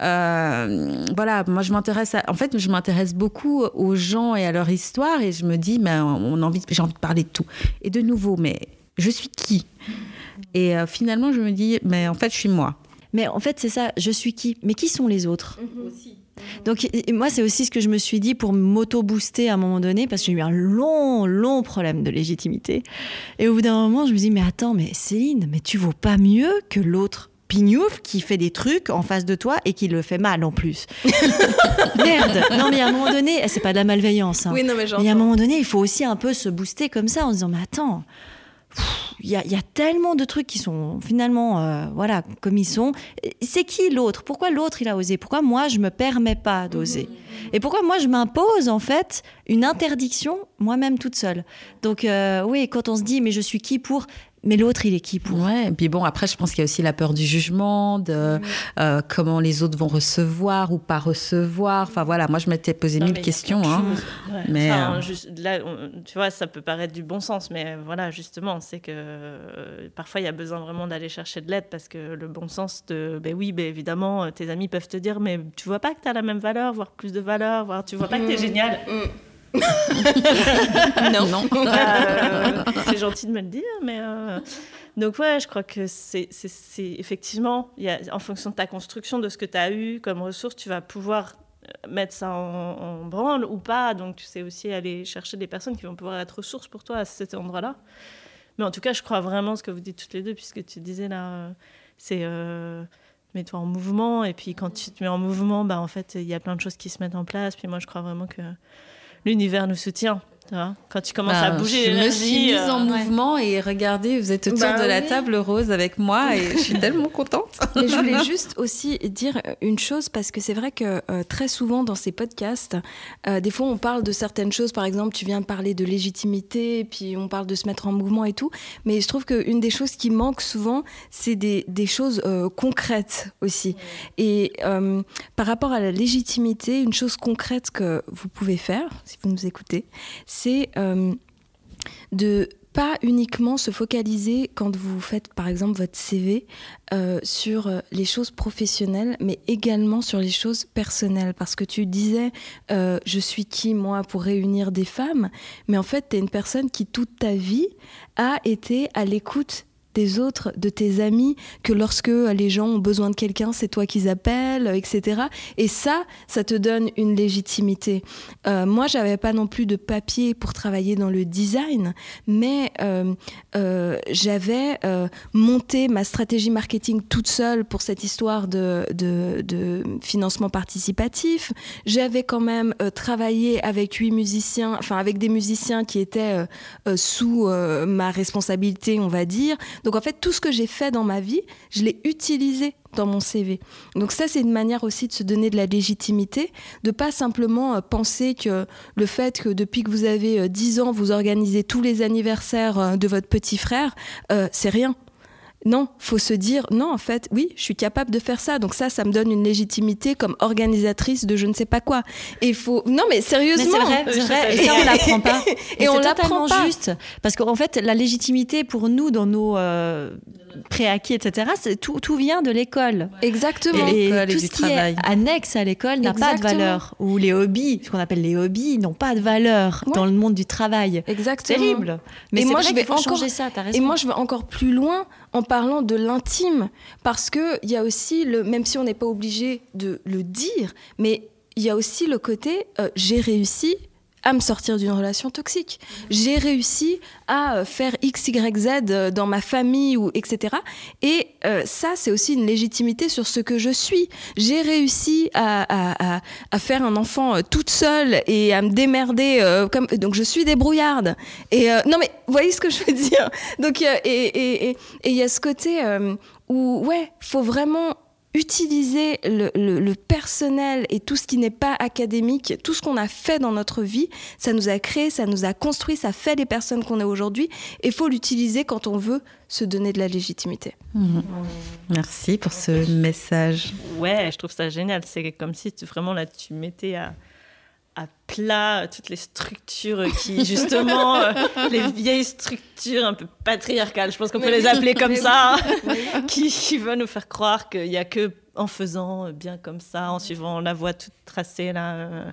Euh, voilà, moi, je m'intéresse, en fait, je m'intéresse beaucoup aux gens et à leur histoire, et je me dis, mais on a envie, j'ai envie de parler de tout. Et de nouveau, mais je suis qui? Et euh, finalement, je me dis, mais en fait, je suis moi. Mais en fait, c'est ça, je suis qui? Mais qui sont les autres? Aussi. Donc moi, c'est aussi ce que je me suis dit pour m'auto-booster à un moment donné, parce que j'ai eu un long, long problème de légitimité. Et au bout d'un moment, je me dis, mais attends, mais Céline, mais tu vaux pas mieux que l'autre pignouf qui fait des trucs en face de toi et qui le fait mal en plus. [laughs] Merde Non mais à un moment donné, c'est pas de la malveillance. Hein. Oui, non mais Mais à un moment donné, il faut aussi un peu se booster comme ça en se disant, mais attends, il y, a, tellement de trucs qui sont finalement euh, voilà comme ils sont. C'est qui l'autre? Pourquoi l'autre il a osé? Pourquoi moi je me permets pas d'oser? Et pourquoi moi je m'impose en fait une interdiction moi-même toute seule? Donc euh, oui, quand on se dit mais je suis qui pour mais l'autre, il est qui pour Ouais, et puis bon, après, je pense qu'il y a aussi la peur du jugement, de euh, comment les autres vont recevoir ou pas recevoir. Enfin voilà, moi je m'étais posé Non, mille questions. hein. Ouais. Mais, Enfin, euh, juste- là, on- tu vois, ça peut paraître du bon sens, mais voilà, justement, c'est que euh, parfois il y a besoin vraiment d'aller chercher de l'aide parce que le bon sens de, ben oui, ben évidemment, euh, tes amis peuvent te dire, mais tu vois pas que tu as la même valeur, voire plus de valeur, voire tu vois pas que tu es génial. [laughs] non, non. Euh, c'est gentil de me le dire, mais. euh, Donc, ouais, je crois que c'est effectivement, il y a, en fonction de ta construction, de ce que tu as eu comme ressource, tu vas pouvoir euh, mettre ça en, en branle ou pas. Donc, tu sais aussi aller chercher des personnes qui vont pouvoir être ressources pour toi à cet endroit-là. Mais en tout cas, je crois vraiment ce que vous dites toutes les deux, puisque tu disais là, c'est. euh, Mets-toi en mouvement, et puis quand tu te mets en mouvement, bah, en fait, il y a plein de choses qui se mettent en place. Puis moi, je crois vraiment que l'univers nous soutient. Quand tu commences à Bah, bouger, je me suis mise euh, en ouais. mouvement et regardez, vous êtes autour Bah de la table rose avec moi et je suis [laughs] tellement contente. Je voulais [laughs] juste aussi dire une chose parce que c'est vrai que euh, très souvent dans ces podcasts, euh, des fois on parle de certaines choses. Par exemple, tu viens de parler de légitimité, puis on parle de se mettre en mouvement et tout. Mais je trouve qu'une des choses qui manque souvent, c'est des, des choses euh, concrètes aussi. Et euh, par rapport à la légitimité, une chose concrète que vous pouvez faire, si vous nous écoutez, c'est euh, de pas uniquement se focaliser quand vous faites par exemple votre CV euh, sur euh, les choses professionnelles, mais également sur les choses personnelles. Parce que tu disais, euh, je suis qui moi pour réunir des femmes, mais en fait, tu es une personne qui toute ta vie a été à l'écoute des autres, de tes amis, que lorsque les gens ont besoin de quelqu'un, c'est toi qu'ils appellent, etc. Et ça, ça te donne une légitimité. Euh, moi, j'avais pas non plus de papier pour travailler dans le design, mais euh, euh, j'avais euh, monté ma stratégie marketing toute seule pour cette histoire de, de, financement participatif. J'avais quand même travaillé avec huit musiciens, enfin avec des musiciens qui étaient sous ma responsabilité, on va dire. Donc en fait, tout ce que j'ai fait dans ma vie, je l'ai utilisé dans mon CV. Donc ça, c'est une manière aussi de se donner de la légitimité, de pas simplement euh, penser que le fait que depuis que vous avez euh, 10 ans, vous organisez tous les anniversaires euh, de votre petit frère, euh, c'est rien. Non, faut se dire non en fait, oui, je suis capable de faire ça. Donc ça, ça me donne une légitimité comme organisatrice de je ne sais pas quoi. Et il faut non mais Mais sérieusement. c'est vrai, Et ça, on l'apprend pas. [laughs] Et on c'est l'apprend totalement pas. juste. Parce qu'en fait, la légitimité pour nous, dans nos euh, préacquis, etc., c'est tout, tout vient de l'école. Exactement. Et, l'école et tout du ce qui travail. est annexe à l'école n'a pas de valeur. Ou les hobbies, ce qu'on appelle les hobbies, n'ont pas de valeur Ouais. dans le monde du travail. Exactement. Terrible. Mais Et c'est moi, vrai je vais encore- changer ça, t'as raison. Et moi, je vais encore plus loin en parlant de l'intime, parce que il y a aussi le, même si on n'est pas obligé de le dire, mais il y a aussi le côté euh, j'ai réussi à me sortir d'une relation toxique. J'ai réussi à euh, faire X, Y, Z euh, dans ma famille, ou etc. Et euh, ça, c'est aussi une légitimité sur ce que je suis. J'ai réussi à, à- à- à faire un enfant euh, toute seule et à me démerder. euh, comme... Donc, je suis débrouillarde. Et euh, non, mais vous voyez ce que je veux dire Donc, et et- et- et il y a ce côté où, ouais, faut vraiment utiliser le, le- le personnel et tout ce qui n'est pas académique, tout ce qu'on a fait dans notre vie, ça nous a créé, ça nous a construit, ça fait les personnes qu'on est aujourd'hui. Et il faut l'utiliser quand on veut se donner de la légitimité. Merci pour ce message. Ouais, je trouve ça génial. C'est comme si tu, vraiment là, tu mettais à, à plat toutes les structures qui, justement, euh, [laughs] les vieilles structures un peu patriarcales, je pense qu'on peut les appeler comme ça, [laughs] qui, qui veulent nous faire croire qu'il n'y a que en faisant bien comme ça, en suivant la voie toute tracée, là, euh,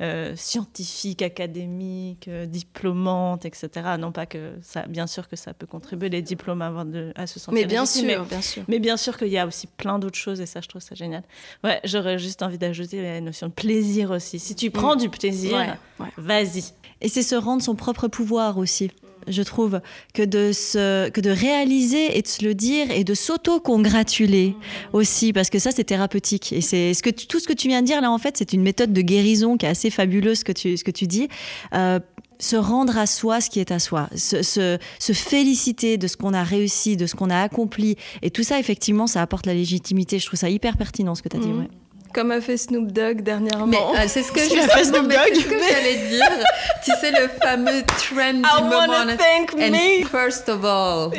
euh, scientifique, académique, euh, diplômante, etc. Non pas que ça, bien sûr que ça peut contribuer les diplômes à, avoir de- à se sentir Mais bien légitime, sûr, bien sûr. mais bien sûr qu'il y a aussi plein d'autres choses et ça, je trouve ça génial. Ouais, j'aurais juste envie d'ajouter la notion de plaisir aussi. Si tu prends du plaisir, Ouais, ouais. vas-y. Et c'est se rendre son propre pouvoir aussi. Je trouve que de, se, que de réaliser et de se le dire et de s'auto-congratuler aussi, parce que ça, c'est thérapeutique. Et c'est ce que tu- tout ce que tu viens de dire là, en fait, c'est une méthode de guérison qui est assez fabuleuse, ce que tu, ce que tu dis. Euh, se rendre à soi ce qui est à soi, se, se, se féliciter de ce qu'on a réussi, de ce qu'on a accompli. Et tout ça, effectivement, ça apporte la légitimité. Je trouve ça hyper pertinent ce que tu as dit. Ouais. Comme a fait Snoop Dogg dernièrement. Mais euh, c'est ce que [laughs] je fait, Snoop mais c'est Dogg. ce que j'allais dire. tu sais le fameux trend du I moment. wanna thank And me. first of all,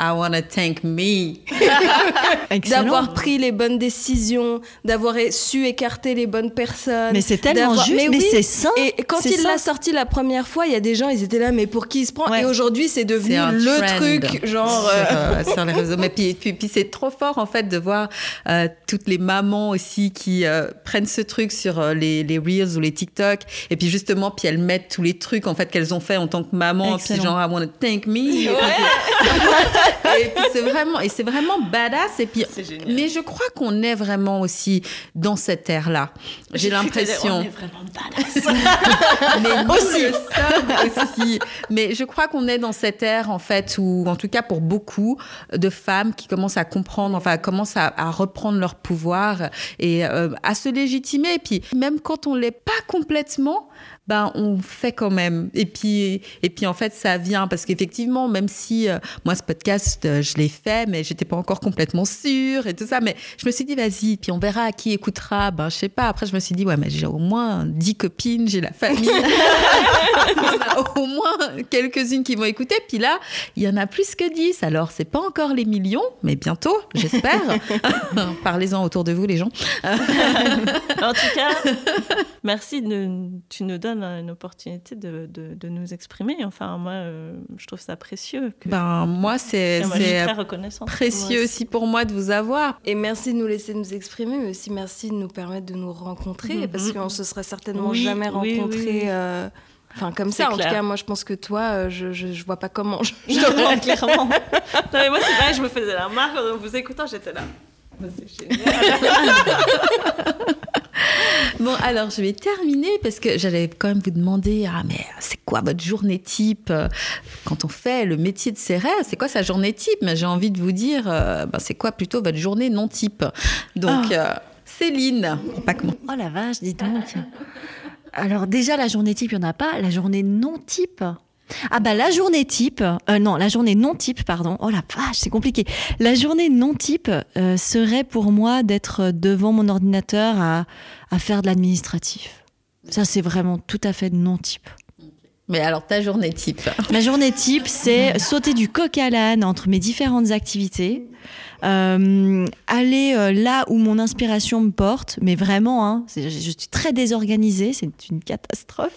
I wanna thank me. [laughs] Excellent. D'avoir pris les bonnes décisions, d'avoir su écarter les bonnes personnes. Mais c'est tellement juste, mais, oui. c'est sain. Et quand il l'a sorti la première fois, il y a des gens, ils étaient là, mais pour qui il se prend? Ouais. Et aujourd'hui, c'est devenu le trend truc, genre. sur, euh, euh, [laughs] sur les réseaux. Mais puis, puis, puis c'est trop fort en fait de voir euh, toutes les mamans aussi qui euh, prennent ce truc sur euh, les, les reels ou les TikTok et puis justement puis elles mettent tous les trucs en fait qu'elles ont fait en tant que maman. Puis Excellent. genre I wanna thank me. [laughs] [laughs] et puis c'est vraiment et c'est vraiment badass et puis mais je crois qu'on est vraiment aussi dans cette ère là. J'ai l'impression. On est vraiment badass. [laughs] Mais nous aussi. aussi. Mais je crois qu'on est dans cette ère, en fait, où, en tout cas pour beaucoup de femmes qui commencent à comprendre, enfin, commencent à, à reprendre leur pouvoir et euh, à se légitimer. Et puis, même quand on l'est pas complètement, ben, on fait quand même. Et puis, et puis en fait, ça vient parce qu'effectivement, même si euh, moi, ce podcast, euh, je l'ai fait, mais j'étais pas encore complètement sûre et tout ça, mais je me suis dit, vas-y, puis on verra à qui écoutera. Ben, je sais pas. Après, je me suis dit, ouais, mais j'ai au moins 10 copines, j'ai la famille. [laughs] [laughs] au moins quelques-unes qui vont écouter. Puis là, il y en a plus que 10. Alors, c'est pas encore les millions, mais bientôt, j'espère. [laughs] Parlez-en autour de vous, les gens. En tout cas, merci. De, tu nous donnes une opportunité de, de, de nous exprimer. Enfin, moi, euh, je trouve ça précieux. Que... Ben, moi, c'est précieux Moi aussi pour moi de vous avoir. Et merci de nous laisser nous exprimer, mais aussi merci de nous permettre de nous rencontrer, Mhm. parce qu'on se serait certainement Oui, jamais rencontrés. oui, oui. euh, Enfin, comme ça, en tout cas, moi, je pense que toi, euh, je, je, je vois pas comment. Je, je [laughs] te rends- rends clairement. [laughs] Non, mais moi, c'est pareil, je me faisais la marque en vous écoutant, j'étais là. C'est génial. [laughs] [laughs] Bon, alors je vais terminer parce que j'allais quand même vous demander ah mais c'est quoi votre journée type euh, quand on fait le métier de ses rêves C'est quoi sa journée type? Mais j'ai envie de vous dire euh, ben, c'est quoi plutôt votre journée non type? Donc euh, Céline, pas mon- Oh la vache, dis donc. Alors déjà, la journée type, il n'y en a pas. La journée non type. Ah bah la journée type, euh, non, la journée non type, pardon. Oh la vache, c'est compliqué. La journée non type euh, serait pour moi d'être devant mon ordinateur à, à faire de l'administratif. Ça, c'est vraiment tout à fait non type. Mais alors ta journée type Ma journée type, c'est sauter du coq à l'âne entre mes différentes activités, euh, aller euh, là où mon inspiration me porte, mais vraiment, hein, je suis très désorganisée, c'est une catastrophe.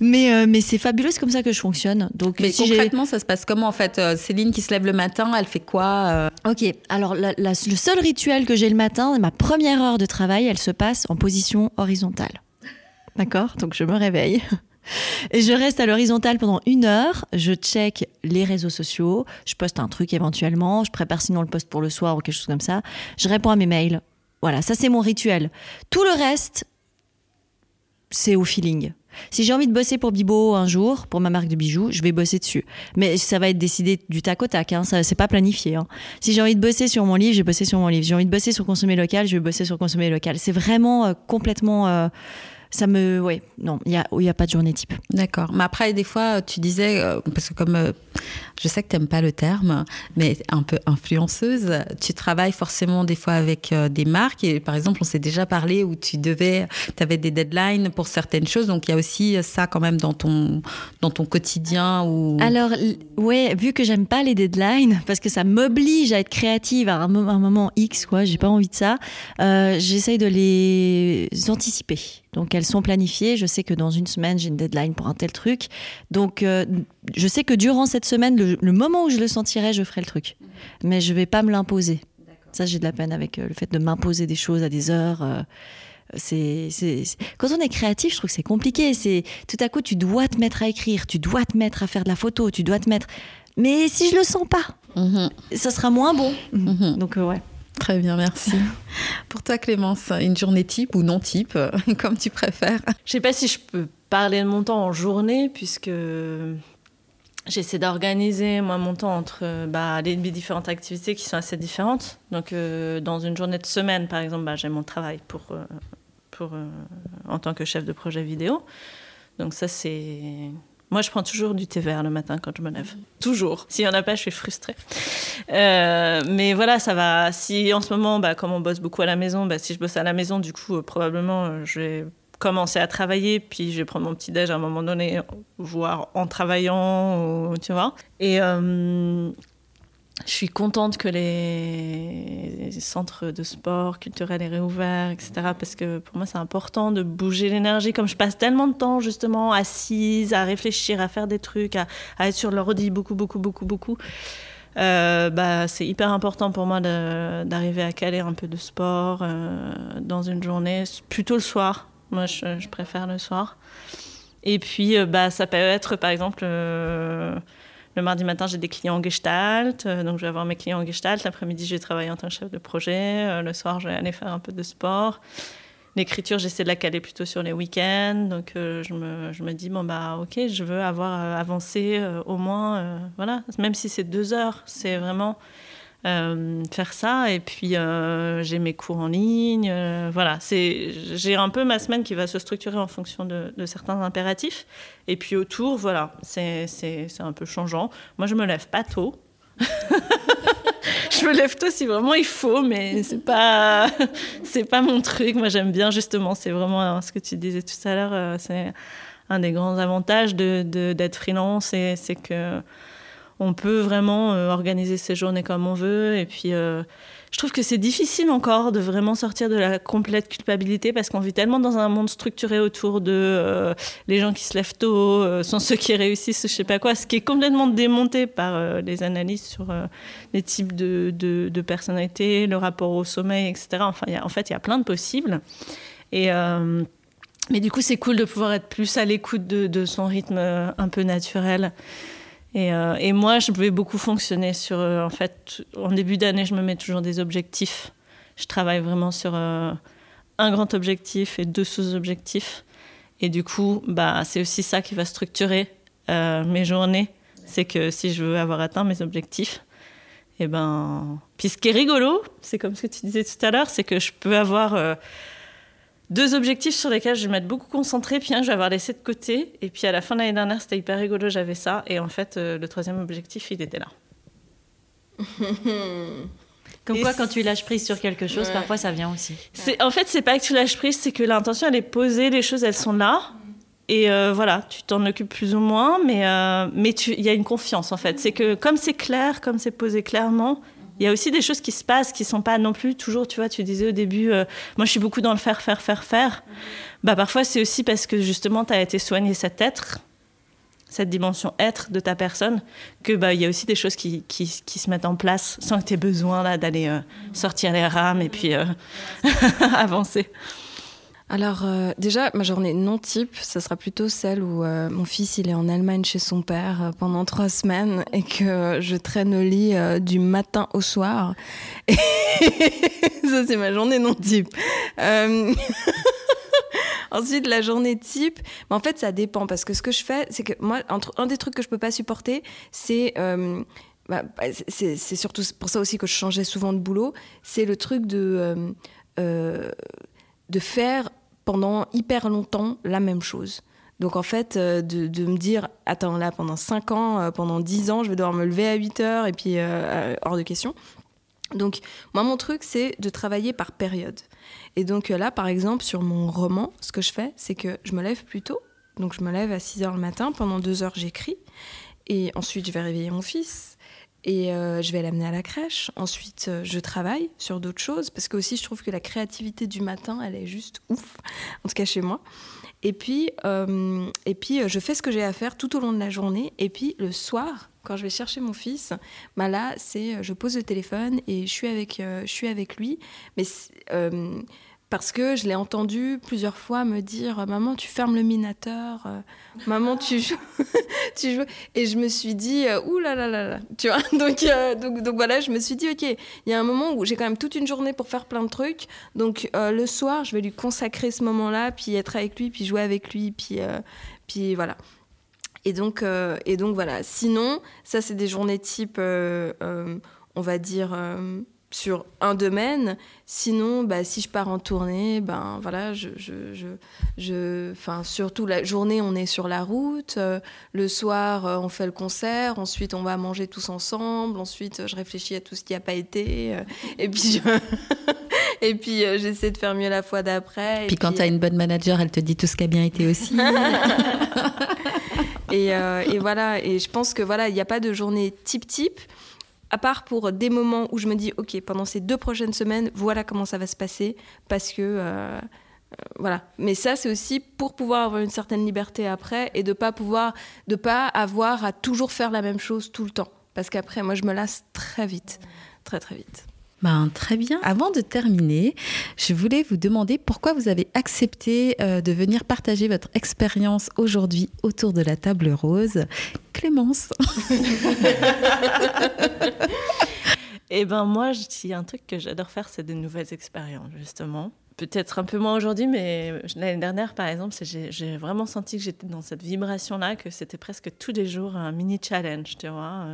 Mais, euh, mais c'est fabuleux, c'est comme ça que je fonctionne. Donc, Mais si concrètement, ça se passe comment en fait Euh, Céline qui se lève le matin, elle fait quoi euh Ok, alors la- la- le seul rituel que j'ai le matin, ma première heure de travail, elle se passe en position horizontale. D'accord? Donc je me réveille. Et je reste à l'horizontale pendant une heure. Je check les réseaux sociaux. Je poste un truc éventuellement. Je prépare sinon le post pour le soir ou quelque chose comme ça. Je réponds à mes mails. Voilà, ça c'est mon rituel. Tout le reste, c'est au feeling. Si j'ai envie de bosser pour Bibo un jour, pour ma marque de bijoux, je vais bosser dessus. Mais ça va être décidé du tac au tac, hein, ça c'est pas planifié. hein. Si j'ai envie de bosser sur mon livre, je vais bosser sur mon livre. J'ai envie de bosser sur consommer local, je vais bosser sur consommer local. C'est vraiment euh, complètement. euh, ça me. Ouais, non, il n'y a, y a pas de journée type. D'accord. Mais après, des fois, tu disais, euh, parce que comme je sais que tu n'aimes pas le terme, mais un peu influenceuse, tu travailles forcément des fois avec euh, des marques. Et par exemple, on s'est déjà parlé où tu devais, tu avais des deadlines pour certaines choses. Donc il y a aussi ça quand même dans ton, dans ton quotidien. Alors, ouais, vu que j'aime pas les deadlines, parce que ça m'oblige à être créative à un, mo- un moment X, quoi, j'ai pas envie de ça, euh, j'essaye de les anticiper. Donc, elles sont planifiées. Je sais que dans une semaine, j'ai une deadline pour un tel truc. Donc, euh, je sais que durant cette semaine, le, le moment où je le sentirai, je ferai le truc. Mais je vais pas me l'imposer. Ça, j'ai de la peine avec euh, le fait de m'imposer des choses à des heures. euh, c'est, c'est- c'est- Quand on est créatif, je trouve que c'est compliqué. C'est tout à coup, tu dois te mettre à écrire, tu dois te mettre à faire de la photo, tu dois te mettre. Mais si je le sens pas, Mhm. ça sera moins bon. Mhm. Donc euh, ouais. Très bien, merci. [laughs] pour toi, Clémence, une journée type ou non type, [laughs] comme tu préfères? Je sais pas si je peux parler de mon temps en journée, puisque j'essaie d'organiser moi mon temps entre euh, bah, les, différentes activités qui sont assez différentes. Donc, euh, dans une journée de semaine, par exemple, bah, j'ai mon travail pour, euh, pour, euh, en tant que chef de projet vidéo. Donc, ça, c'est Moi, je prends toujours du thé vert le matin quand je me lève. Toujours. S'il n'y en a pas, je suis frustrée. Euh, mais voilà, ça va. Si en ce moment, bah, comme on bosse beaucoup à la maison, bah, si je bosse à la maison, du coup, probablement, je vais commencer à travailler, puis je prendre mon petit déj à un moment donné, voire en travaillant, tu vois. Et je suis contente que les centres de sport culturels aient réouverts, etc. Parce que pour moi, c'est important de bouger l'énergie. Comme je passe tellement de temps, justement, assise, à réfléchir, à faire des trucs, à, être sur l'ordi beaucoup, beaucoup, beaucoup, beaucoup. Euh, bah, c'est hyper important pour moi d'arriver à caler un peu de sport euh, dans une journée, plutôt le soir. Moi, je, préfère le soir. Et puis, euh, bah, ça peut être, par exemple le mardi matin, j'ai des clients en gestalt, euh, donc je vais avoir mes clients en gestalt. L'après-midi, je vais travailler en tant que chef de projet. Euh, le soir, je vais aller faire un peu de sport. L'écriture, j'essaie de la caler plutôt sur les week-ends. Donc, euh, je, me, je, me, dis, bon, bah, ok, je veux avoir avancé au moins, voilà, même si c'est deux heures, c'est vraiment euh, faire ça. Et puis, euh, j'ai mes cours en ligne. Euh, voilà, j'ai un peu ma semaine qui va se structurer en fonction de, certains impératifs. Et puis autour, voilà, c'est, un peu changeant. Moi, je me lève pas tôt. [laughs] je me lève tôt si vraiment il faut, mais c'est pas, [laughs] c'est pas mon truc. Moi, j'aime bien justement. C'est vraiment ce que tu disais tout à l'heure. c'est un des grands avantages de, d'être freelance, c'est que on peut vraiment euh, organiser ses journées comme on veut. Et puis, euh, je trouve que c'est difficile encore de vraiment sortir de la complète culpabilité parce qu'on vit tellement dans un monde structuré autour de euh, les gens qui se lèvent tôt sont ceux qui réussissent, je sais pas quoi, ce qui est complètement démonté par les analyses sur les types de, de, personnalités, le rapport au sommeil, etc. Enfin, en fait, il y a plein de possibles. Et. mais du coup, c'est cool de pouvoir être plus à l'écoute de, de, son rythme un peu naturel. Euh, et, moi, je vais beaucoup fonctionner sur. Euh, en fait, en début d'année, je me mets toujours des objectifs. Je travaille vraiment sur euh, un grand objectif et deux sous-objectifs. Et du coup, bah, c'est aussi ça qui va structurer mes journées. C'est que si je veux avoir atteint mes objectifs, et eh ben. Puis ce qui est rigolo, c'est comme ce que tu disais tout à l'heure, c'est que je peux avoir deux objectifs sur lesquels je vais m'être beaucoup concentrée, puis un je vais avoir laissé de côté. Et puis à la fin de l'année dernière, c'était hyper rigolo, j'avais ça. Et en fait, euh, le troisième objectif, il était là. [laughs] Comme quoi, quand tu lâches prise sur quelque chose, parfois ça vient aussi. C'est, en fait, c'est pas que tu lâches prise, c'est que l'intention, elle est posée, les choses, elles sont là. Et euh, voilà, tu t'en occupes plus ou moins, mais euh, mais il y a une confiance en fait. C'est que comme c'est clair, comme c'est posé clairement, il y a aussi des choses qui se passent qui sont pas non plus toujours, tu vois, tu disais au début, euh, moi je suis beaucoup dans le faire, faire, faire, faire. Bah, parfois c'est aussi parce que justement tu as été soigné cet être, cette dimension être de ta personne, que bah y a aussi des choses qui, qui, se mettent en place sans que tu aies besoin d'aller euh, sortir les rames et puis euh, [laughs] avancer. Alors euh, déjà, ma journée non type, ça sera plutôt celle où euh, mon fils il est en Allemagne chez son père euh, pendant trois semaines et que je traîne au lit du matin au soir. [laughs] Et ça c'est ma journée non type. [laughs] Ensuite, la journée type, en fait ça dépend parce que ce que je fais, c'est que moi, un des trucs que je peux pas supporter, c'est bah, bah, c'est surtout pour ça aussi que je changeais souvent de boulot, c'est le truc de de faire pendant hyper longtemps la même chose. Donc en fait, euh, de, me dire, attends, là, pendant 5 ans, euh, pendant 10 ans, je vais devoir me lever à 8 heures et puis euh, hors de question. Donc moi, mon truc, c'est de travailler par période. Et donc là, par exemple, sur mon roman, ce que je fais, c'est que je me lève plus tôt. Donc je me lève à 6 heures le matin, pendant 2 heures, j'écris. Et ensuite, je vais réveiller mon fils et euh, je vais l'amener à la crèche. Ensuite, euh, je travaille sur d'autres choses parce que aussi je trouve que la créativité du matin, elle est juste ouf, [laughs] en tout cas chez moi. Et puis, euh, et puis je fais ce que j'ai à faire tout au long de la journée. Et puis le soir, quand je vais chercher mon fils, bah là, c'est je pose le téléphone et je suis avec, je suis avec lui. Mais parce que je l'ai entendu plusieurs fois me dire maman tu fermes le minateur euh, maman tu joues [laughs] tu joues et je me suis dit euh, ouh là là là là tu vois. [laughs] Donc, euh, donc donc voilà je me suis dit ok il y a un moment où j'ai quand même toute une journée pour faire plein de trucs. Donc le soir je vais lui consacrer ce moment-là puis être avec lui puis jouer avec lui puis puis voilà et donc et donc voilà. Sinon ça c'est des journées type on va dire sur un domaine. Sinon, bah, si je pars en tournée, ben voilà, je, je, je, je enfin surtout la journée, on est sur la route. Euh, le soir, euh, on fait le concert. Ensuite, on va manger tous ensemble. Ensuite, je réfléchis à tout ce qui n'a pas été. Euh, et puis, [laughs] et puis j'essaie de faire mieux la fois d'après. Puis, quand tu as une bonne manager, elle te dit tout ce qui a bien été aussi. [laughs] et, et, voilà. Et je pense que voilà, il n'y a pas de journée type type à part pour des moments où je me dis, OK, pendant ces deux prochaines semaines, voilà comment ça va se passer, parce que... Euh, euh, voilà. Mais ça, c'est aussi pour pouvoir avoir une certaine liberté après et de pas pas avoir à toujours faire la même chose tout le temps. Parce qu'après, moi, je me lasse très vite, très très vite. Ben, très bien. Avant de terminer, je voulais vous demander pourquoi vous avez accepté euh, de venir partager votre expérience aujourd'hui autour de la table rose. Clémence. [laughs] Eh ben moi, il y a un truc que j'adore faire, c'est de nouvelles expériences, justement. Peut-être un peu moins aujourd'hui, mais l'année dernière, par exemple, j'ai vraiment senti que j'étais dans cette vibration-là, que c'était presque tous les jours un mini challenge, tu vois,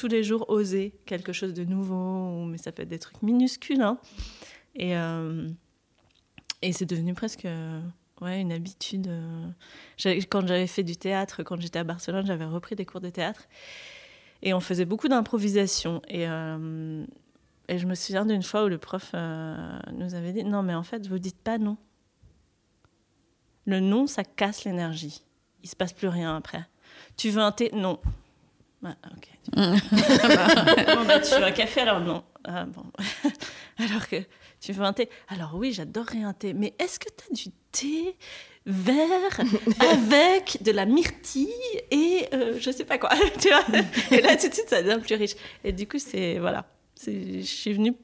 tous les jours oser quelque chose de nouveau, mais ça peut être des trucs minuscules. Hein. Et, euh, et c'est devenu presque ouais, une habitude. Euh. Quand j'avais fait du théâtre, quand j'étais à Barcelone, j'avais repris des cours de théâtre. Et on faisait beaucoup d'improvisation. Et, euh, et je me souviens d'une fois où le prof nous avait dit Non, mais en fait, vous dites pas non. Le non, ça casse l'énergie. Il se passe plus rien après. Tu veux un thé? Non. Ah, ok. [laughs] bon, bah, tu veux un café alors non. Ah, bon. [laughs] alors que tu veux un thé. Alors oui, j'adorerais un thé. Mais est-ce que tu as du thé vert [laughs] avec de la myrtille et euh, je sais pas quoi. tu vois et là, tout de suite, ça devient plus riche. Et du coup, c'est. Voilà. Je suis venue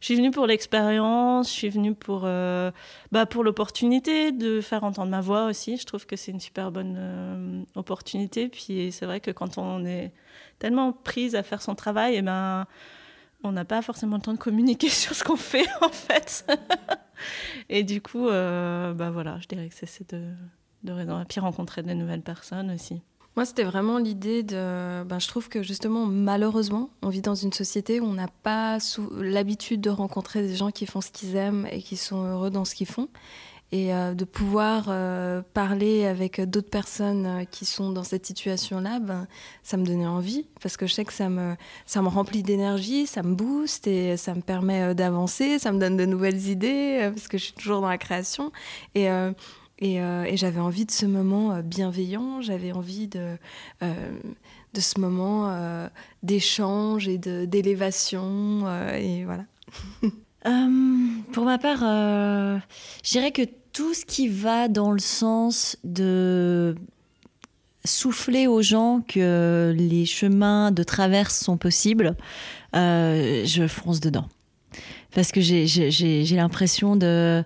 je suis venue pour l'expérience, je suis venue pour, euh, bah pour l'opportunité de faire entendre ma voix aussi. Je trouve que c'est une super bonne euh, opportunité. Puis c'est vrai que quand on est tellement prise à faire son travail, eh ben, on n'a pas forcément le temps de communiquer [laughs] sur ce qu'on fait en fait. [laughs] et du coup, euh, bah voilà, je dirais que c'est de, de raison. Et puis rencontrer de nouvelles personnes aussi. Moi, c'était vraiment l'idée de. Ben, je trouve que justement, malheureusement, on vit dans une société où on n'a pas l'habitude de rencontrer des gens qui font ce qu'ils aiment et qui sont heureux dans ce qu'ils font. Et euh, de pouvoir euh, parler avec d'autres personnes euh, qui sont dans cette situation-là, ben, ça me donnait envie parce que je sais que ça me, ça me remplit d'énergie, ça me booste et ça me permet d'avancer, ça me donne de nouvelles idées parce que je suis toujours dans la création. Et et, j'avais envie de ce moment euh, bienveillant, j'avais envie de, euh, de ce moment d'échange et d'élévation. et voilà. [laughs] pour ma part, je dirais que tout ce qui va dans le sens de souffler aux gens que les chemins de traverse sont possibles, je fonce dedans. Parce que j'ai l'impression de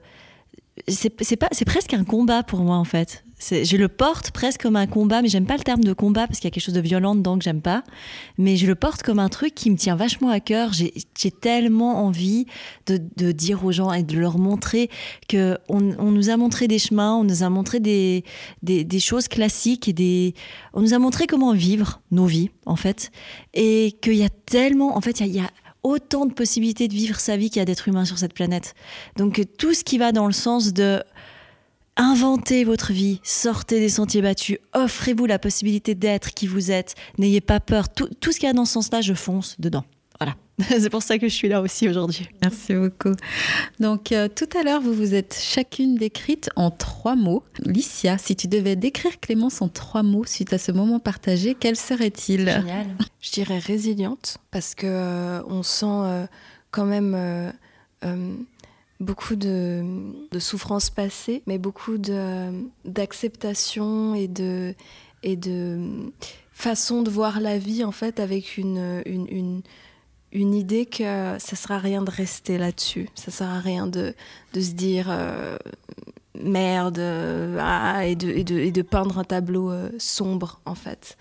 c'est pas c'est presque un combat pour moi en fait. Je le porte presque comme un combat mais j'aime pas le terme de combat parce qu'il y a quelque chose de violent dedans que j'aime pas. Mais je le porte comme un truc qui me tient vachement à cœur. J'ai tellement envie de, dire aux gens et de leur montrer que on, nous a montré des chemins on nous a montré des, des, des choses classiques et des on nous a montré comment vivre nos vies en fait. Et qu'il y a tellement en fait il y a autant de possibilités de vivre sa vie qu'il y a d'êtres humains sur cette planète. Donc tout ce qui va dans le sens de inventer votre vie, sortez des sentiers battus, offrez-vous la possibilité d'être qui vous êtes, n'ayez pas peur. Tout, tout ce qu'il y a dans ce sens-là, je fonce dedans. [laughs] C'est pour ça que je suis là aussi aujourd'hui. Merci beaucoup. Donc, euh, tout à l'heure, vous vous êtes chacune décrite en trois mots. Licia, si tu devais décrire Clémence en trois mots suite à ce moment partagé, quel serait-il? Génial. Je dirais résiliente, parce que euh, on sent euh, quand même beaucoup de, de souffrances passées, mais beaucoup d'acceptation et de, et de façon de voir la vie, en fait, avec une, une, une une idée que ça sert à rien de rester là-dessus. Ça sert à rien de, de se dire euh, merde ah, et, de, et, de, peindre un tableau euh, sombre, en fait.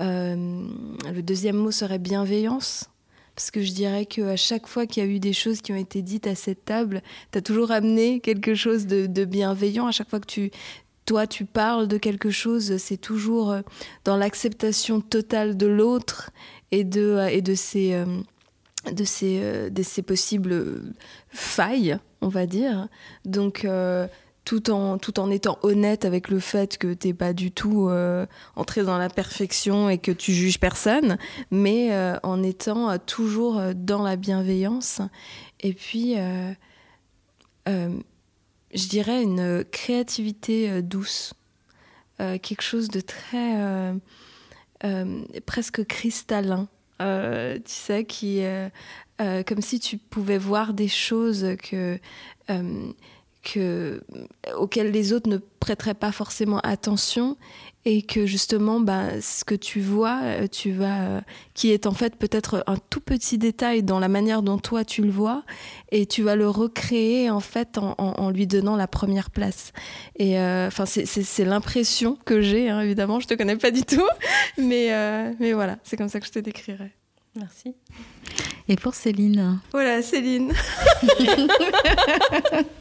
Euh, le deuxième mot serait bienveillance. Parce que je dirais qu'à chaque fois qu'il y a eu des choses qui ont été dites à cette table, tu as toujours amené quelque chose de, de, bienveillant. À chaque fois que tu, toi, tu parles de quelque chose, c'est toujours dans l'acceptation totale de l'autre et de, et euh, possibles failles, on va dire. Donc, tout en, tout en étant honnête avec le fait que tu n'es pas du tout euh, entré dans la perfection et que tu juges personne, mais euh, en étant euh, toujours dans la bienveillance. Et puis, je dirais une créativité douce, quelque chose de très presque cristallin. tu sais, qui, comme si tu pouvais voir des choses que que, auxquels les autres ne prêteraient pas forcément attention et que justement bah, ce que tu vois euh, tu vas euh, qui est en fait peut-être un tout petit détail dans la manière dont toi tu le vois et tu vas le recréer en fait en, lui donnant la première place. Et euh, enfin c'est l'impression que j'ai hein, évidemment je te connais pas du tout [laughs] mais mais voilà c'est comme ça que je te décrirais. Merci. Et pour Céline? Voilà Céline [laughs]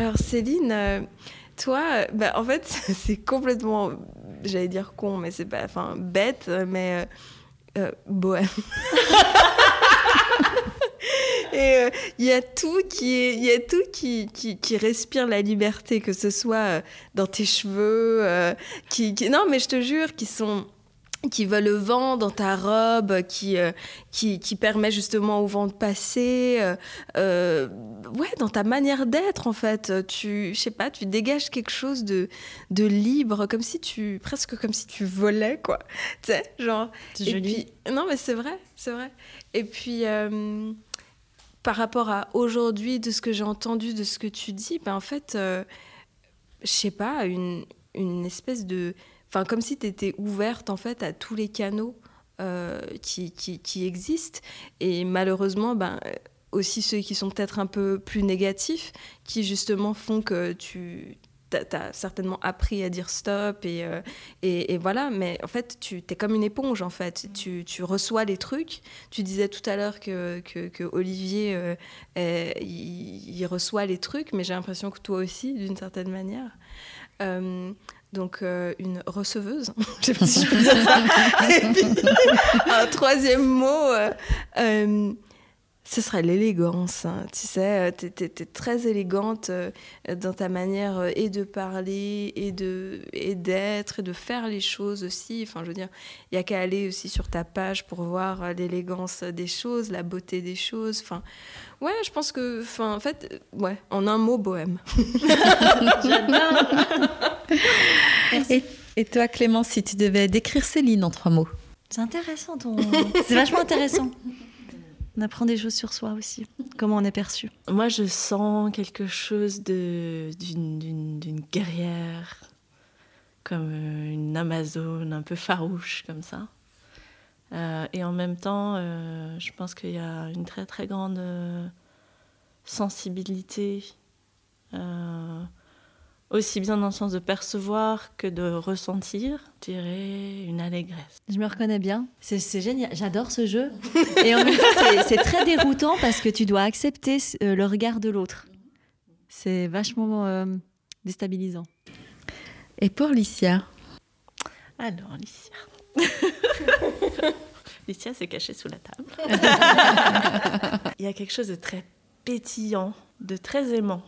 Alors Céline, euh, toi, bah, en fait, [laughs] c'est complètement, j'allais dire con, mais c'est pas, enfin bête, mais euh, euh bohème. [laughs] Et il y a tout qui est, y a tout qui, qui, respire la liberté, que ce soit dans tes cheveux, qui, non mais je te jure, qui sont qui veut le vent dans ta robe, qui, euh, qui, qui, permet justement au vent de passer. Euh, euh, ouais, dans ta manière d'être, en fait. Tu, je sais pas, tu dégages quelque chose de, de libre, comme si tu, presque comme si tu volais, quoi. Tu sais, genre. C'est joli. non, mais c'est vrai, c'est vrai. Et puis, par rapport à aujourd'hui, de ce que j'ai entendu, de ce que tu dis, ben, en fait, je sais pas, une, une espèce de Enfin, comme si tu étais ouverte en fait à tous les canaux euh, qui, qui, existent. Et malheureusement, ben, aussi ceux qui sont peut-être un peu plus négatifs, qui justement font que tu as certainement appris à dire stop et, euh, et, voilà, mais en fait, tu es comme une éponge, en fait. Tu, tu reçois les trucs. Tu disais tout à l'heure que, que, Olivier, euh, il, reçoit les trucs, mais j'ai l'impression que toi aussi, d'une certaine manière donc euh, une receveuse, [laughs] je sais pas si je peux dire ça. Et puis, [laughs] un troisième mot, euh, euh, ce serait l'élégance. Hein. Tu sais, tu es, très élégante dans ta manière et de parler et de et d'être et de faire les choses aussi. Enfin, je veux dire, il y a qu'à aller aussi sur ta page pour voir l'élégance des choses, la beauté des choses. Enfin, Ouais, je pense que, enfin, en fait, ouais, en un mot, bohème. [laughs] et, et, toi, Clément, si tu devais décrire Céline en trois mots C'est intéressant, ton... [laughs] c'est vachement intéressant. On apprend des choses sur soi aussi, comment on est perçu. Moi, je sens quelque chose d'une guerrière, comme une Amazone un peu farouche, comme ça. Euh, et en même temps, euh, je pense qu'il y a une très très grande euh, sensibilité, aussi bien dans le sens de percevoir que de ressentir, je dirais une allégresse. Je me reconnais bien, c'est génial, j'adore ce jeu. [laughs] Et en même temps, c'est très déroutant parce que tu dois accepter le regard de l'autre. C'est vachement déstabilisant. Et pour Licia Alors, Licia. Licia [laughs] s'est cachée sous la table. [laughs] Il y a quelque chose de très pétillant, de très aimant.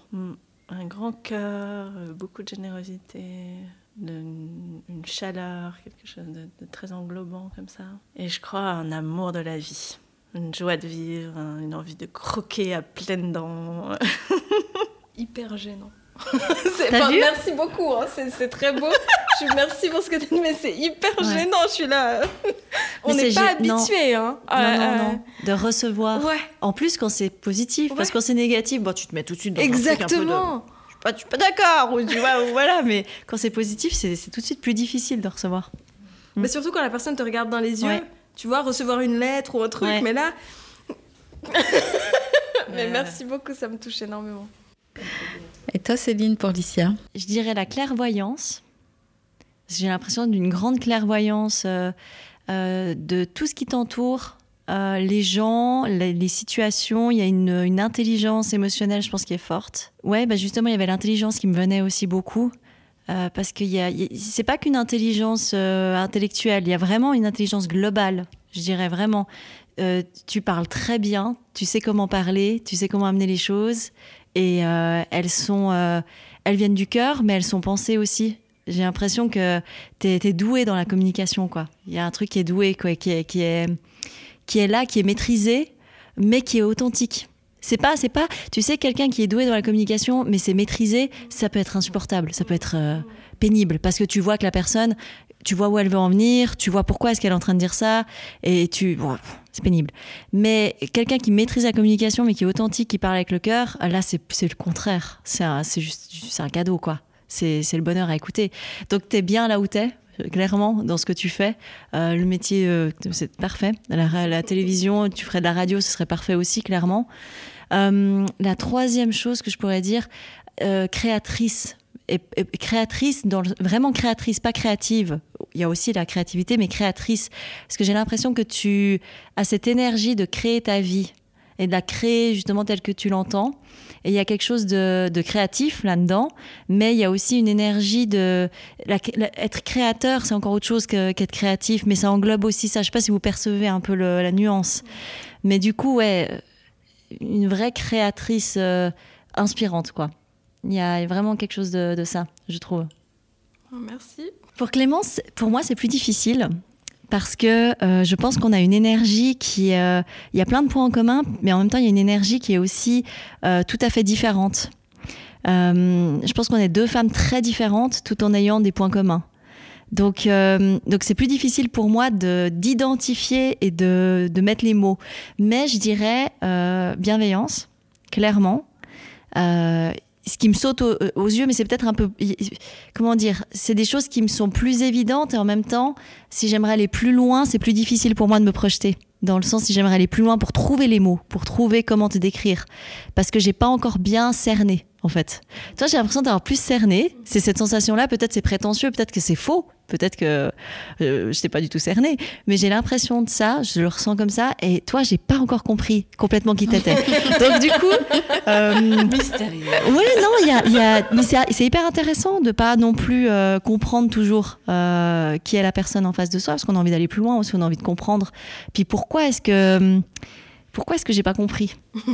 Un grand cœur, euh, beaucoup de générosité, une chaleur, quelque chose de, très englobant comme ça. Et je crois à un amour de la vie, une joie de vivre, une envie de croquer à pleines dents. [laughs] [laughs] Hyper gênant. [laughs] merci beaucoup, hein. c'est très beau. je, merci pour ce que tu dit, mais c'est hyper gênant. Je suis là. On n'est pas habitué. Hein. Non, non, non, De recevoir. Ouais. En plus, quand c'est positif, parce que quand c'est négatif, bon, tu te mets tout de suite dans Exactement. Un truc un peu de... Je suis pas, d'accord, ou tu vois, [laughs] voilà, mais quand c'est positif, c'est tout de suite plus difficile de recevoir. Mais surtout quand la personne te regarde dans les yeux, tu vois, recevoir une lettre ou un truc, mais là. [laughs] mais merci beaucoup, ça me touche énormément. Et toi, Céline, pour Licia Je dirais la clairvoyance. J'ai l'impression d'une grande clairvoyance euh, euh, de tout ce qui t'entoure, euh, les gens, les, situations. Il y a une, intelligence émotionnelle, je pense, qui est forte. Ouais, bah justement, il y avait l'intelligence qui me venait aussi beaucoup. parce que c'est pas qu'une intelligence intellectuelle, il y a vraiment une intelligence globale, je dirais vraiment. tu parles très bien, tu sais comment parler, tu sais comment amener les choses, et euh, elles sont, euh, elles viennent du cœur, mais elles sont pensées aussi. J'ai l'impression que tu es, doué dans la communication, quoi. Il y a un truc qui est doué, quoi, qui est, qui est, qui est là, qui est maîtrisé, mais qui est authentique. C'est pas, c'est pas, tu sais, quelqu'un qui est doué dans la communication, mais c'est maîtrisé, ça peut être insupportable, ça peut être pénible, parce que tu vois que la personne, tu vois où elle veut en venir, tu vois pourquoi est-ce qu'elle est en train de dire ça, et tu, c'est pénible. Mais quelqu'un qui maîtrise la communication, mais qui est authentique, qui parle avec le cœur, là, c'est le contraire. C'est juste, un cadeau, quoi. C'est le bonheur à écouter. Donc, tu es bien là où tu es, clairement, dans ce que tu fais. Euh, le métier, euh, c'est parfait. La, la, télévision, tu ferais de la radio, ce serait parfait aussi, clairement. Euh, la troisième chose que je pourrais dire, créatrice créatrice, dans vraiment créatrice, pas créative. Il y a aussi la créativité, mais créatrice. Parce que j'ai l'impression que tu as cette énergie de créer ta vie et de la créer justement telle que tu l'entends. Et il y a quelque chose de, créatif là-dedans, mais il y a aussi une énergie de... être créateur, c'est encore autre chose qu'être créatif, mais ça englobe aussi ça. Je ne sais pas si vous percevez un peu la nuance. Mais du coup, ouais, une vraie créatrice euh, inspirante, quoi. Il y a vraiment quelque chose de, ça, je trouve. Oh, merci. Pour Clémence, pour moi, c'est plus difficile parce que euh, je pense qu'on a une énergie qui... Euh, il y a plein de points en commun, mais en même temps, il y a une énergie qui est aussi euh, tout à fait différente. je pense qu'on est deux femmes très différentes tout en ayant des points communs. Donc, donc c'est plus difficile pour moi de d'identifier et de, de, mettre les mots. Mais je dirais bienveillance, clairement ce qui me saute aux, yeux, mais c'est peut-être un peu, comment dire, c'est des choses qui me sont plus évidentes et en même temps, si j'aimerais aller plus loin, c'est plus difficile pour moi de me projeter. Dans le sens, si j'aimerais aller plus loin pour trouver les mots, pour trouver comment te décrire, parce que j'ai pas encore bien cerné, en fait. Toi, j'ai l'impression d'avoir plus cerné. C'est cette sensation-là. Peut-être c'est prétentieux, peut-être que c'est faux, Peut-être que euh, je t'ai pas du tout cerné, mais j'ai l'impression de ça, je le ressens comme ça. Et toi, j'ai pas encore compris complètement qui t'étais. [laughs] Donc du coup, euh, mystérieux. Oui, non, il y a, mais c'est hyper intéressant de pas non plus euh, comprendre toujours euh, qui est la personne en face de soi, parce qu'on a envie d'aller plus loin, aussi on a envie de comprendre. Puis pourquoi est-ce que pourquoi est-ce que j'ai pas compris [laughs]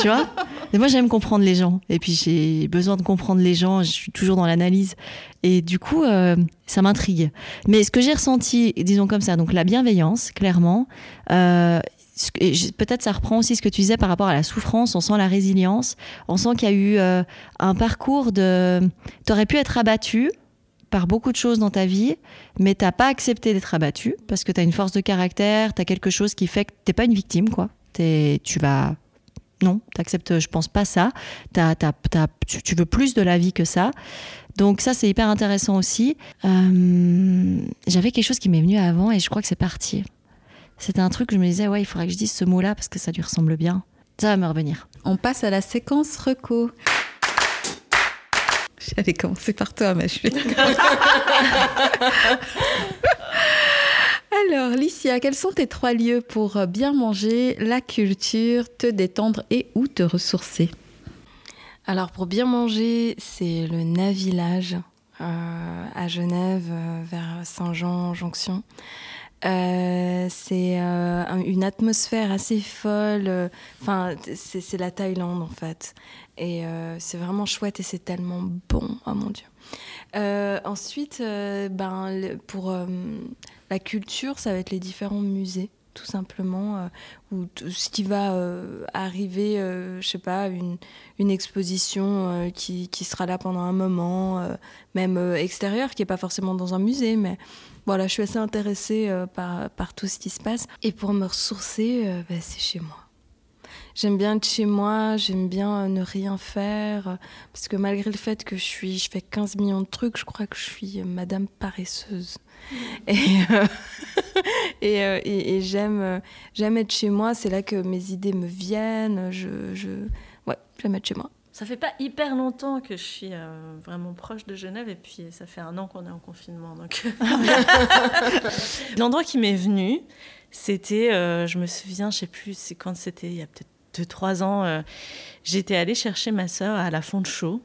Tu vois Et moi, j'aime comprendre les gens. Et puis, j'ai besoin de comprendre les gens. Je suis toujours dans l'analyse. Et du coup, euh, ça m'intrigue. Mais ce que j'ai ressenti, disons comme ça, donc la bienveillance, clairement. Euh, peut-être ça reprend aussi ce que tu disais par rapport à la souffrance. On sent la résilience. On sent qu'il y a eu euh, un parcours de. Tu aurais pu être abattu par beaucoup de choses dans ta vie, mais t'as pas accepté d'être abattu parce que tu as une force de caractère, tu as quelque chose qui fait que t'es pas une victime, quoi tu vas non, t'acceptes, je pense pas ça. tu, veux plus de la vie que ça. Donc ça, c'est hyper intéressant aussi. Euh, j'avais quelque chose qui m'est venu avant et je crois que c'est parti. C'était un truc que je me disais, ouais, il faudrait que je dise ce mot-là parce que ça lui ressemble bien. Ça va me revenir. On passe à la séquence reco. [laughs] J'allais commencer par toi, mais je suis... Alors, Licia, quels sont tes trois lieux pour bien manger, la culture, te détendre et ou te ressourcer? Alors, pour bien manger, c'est le Navillage euh, à Genève, euh, vers Saint-Jean-Jonction. Euh, c'est une atmosphère assez folle. Enfin, c'est la Thaïlande en fait. Et c'est vraiment chouette et c'est tellement bon. Oh mon Dieu. ensuite, ben, pour la culture, ça va être les différents musées tout simplement, euh, ou ce qui va euh, arriver, euh, je sais pas, une, exposition qui, qui, sera là pendant un moment, même extérieure, qui n'est pas forcément dans un musée, mais voilà, je suis assez intéressée par, par tout ce qui se passe. Et pour me ressourcer, bah, c'est chez moi. J'aime bien être chez moi, j'aime bien ne rien faire, parce que malgré le fait que je, suis, je fais 15 millions de trucs, je crois que je suis madame paresseuse. [laughs] Et, euh, [laughs] euh, et, et, j'aime, euh, j'aime être chez moi, c'est là que mes idées me viennent. Je, je... Ouais, j'aime être chez moi. Ça fait pas hyper longtemps que je suis vraiment proche de Genève et puis ça fait un an qu'on est en confinement. Donc [laughs] l'endroit qui m'est venu, c'était, je me souviens, je sais plus, c'est quand c'était, il y a peut-être 2-3 ans, j'étais allée chercher ma sœur à la Font de Chaux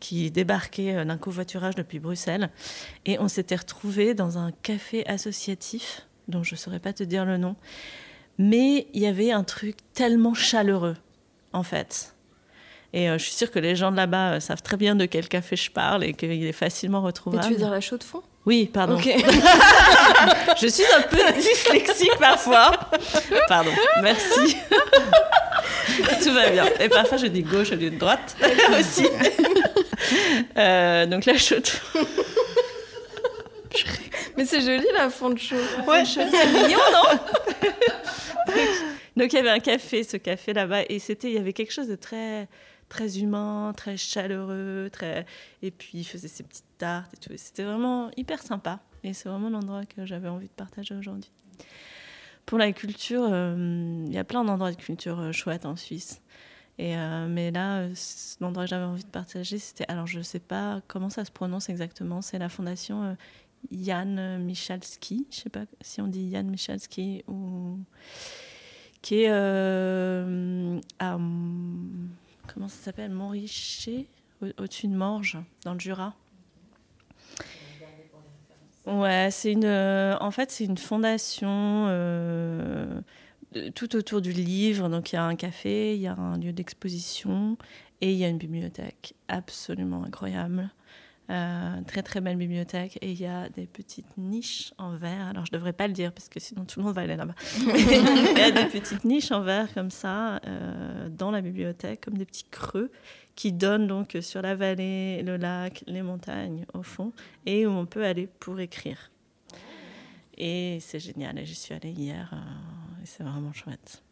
qui débarquait euh, d'un covoiturage depuis Bruxelles. Et on s'était retrouvés dans un café associatif, dont je ne saurais pas te dire le nom, Mais il y avait un truc tellement chaleureux, en fait. Et euh, je suis sûre que les gens de là-bas euh, savent très bien de quel café je parle et qu'il est facilement retrouvable. Et tu veux dire la chaux de fond? Oui, pardon. [laughs] je suis un peu dyslexique parfois. Pardon, merci. [laughs] Tout va bien. Et parfois, je dis gauche au lieu de droite aussi. Euh, donc la chaux de fond. Mais c'est joli la fond de chaux. Ouais, c'est mignon, non [laughs] Donc il y avait un café, ce café là-bas, et c'était, il y avait quelque chose de très très humain, très chaleureux, très... et puis il faisait ses petites C'était vraiment hyper sympa. Et c'est vraiment l'endroit que j'avais envie de partager aujourd'hui. Pour la culture, euh, il y a plein d'endroits de culture euh, chouettes en Suisse. Euh, mais là, l'endroit que j'avais envie de partager, c'était. Alors, je ne sais pas comment ça se prononce exactement. C'est la fondation Jan Michalski. Je ne sais pas si on dit Jan Michalski ou. qui est à comment ça s'appelle Montricher, au-dessus de Morges, dans le Jura. Ouais, c'est une, euh, en fait, c'est une fondation euh, tout autour du livre. Donc, il y a un café, il y a un lieu d'exposition et il y a une bibliothèque absolument incroyable. Euh, très très belle bibliothèque et il y a des petites niches en verre. Alors je devrais pas le dire parce que sinon tout le monde va aller là-bas. [laughs] il y a des petites niches en verre comme ça euh, dans la bibliothèque, comme des petits creux qui donnent donc sur la vallée, le lac, les montagnes au fond et où on peut aller pour écrire. Et c'est génial. Et j'y suis allée hier euh, et c'est vraiment chouette.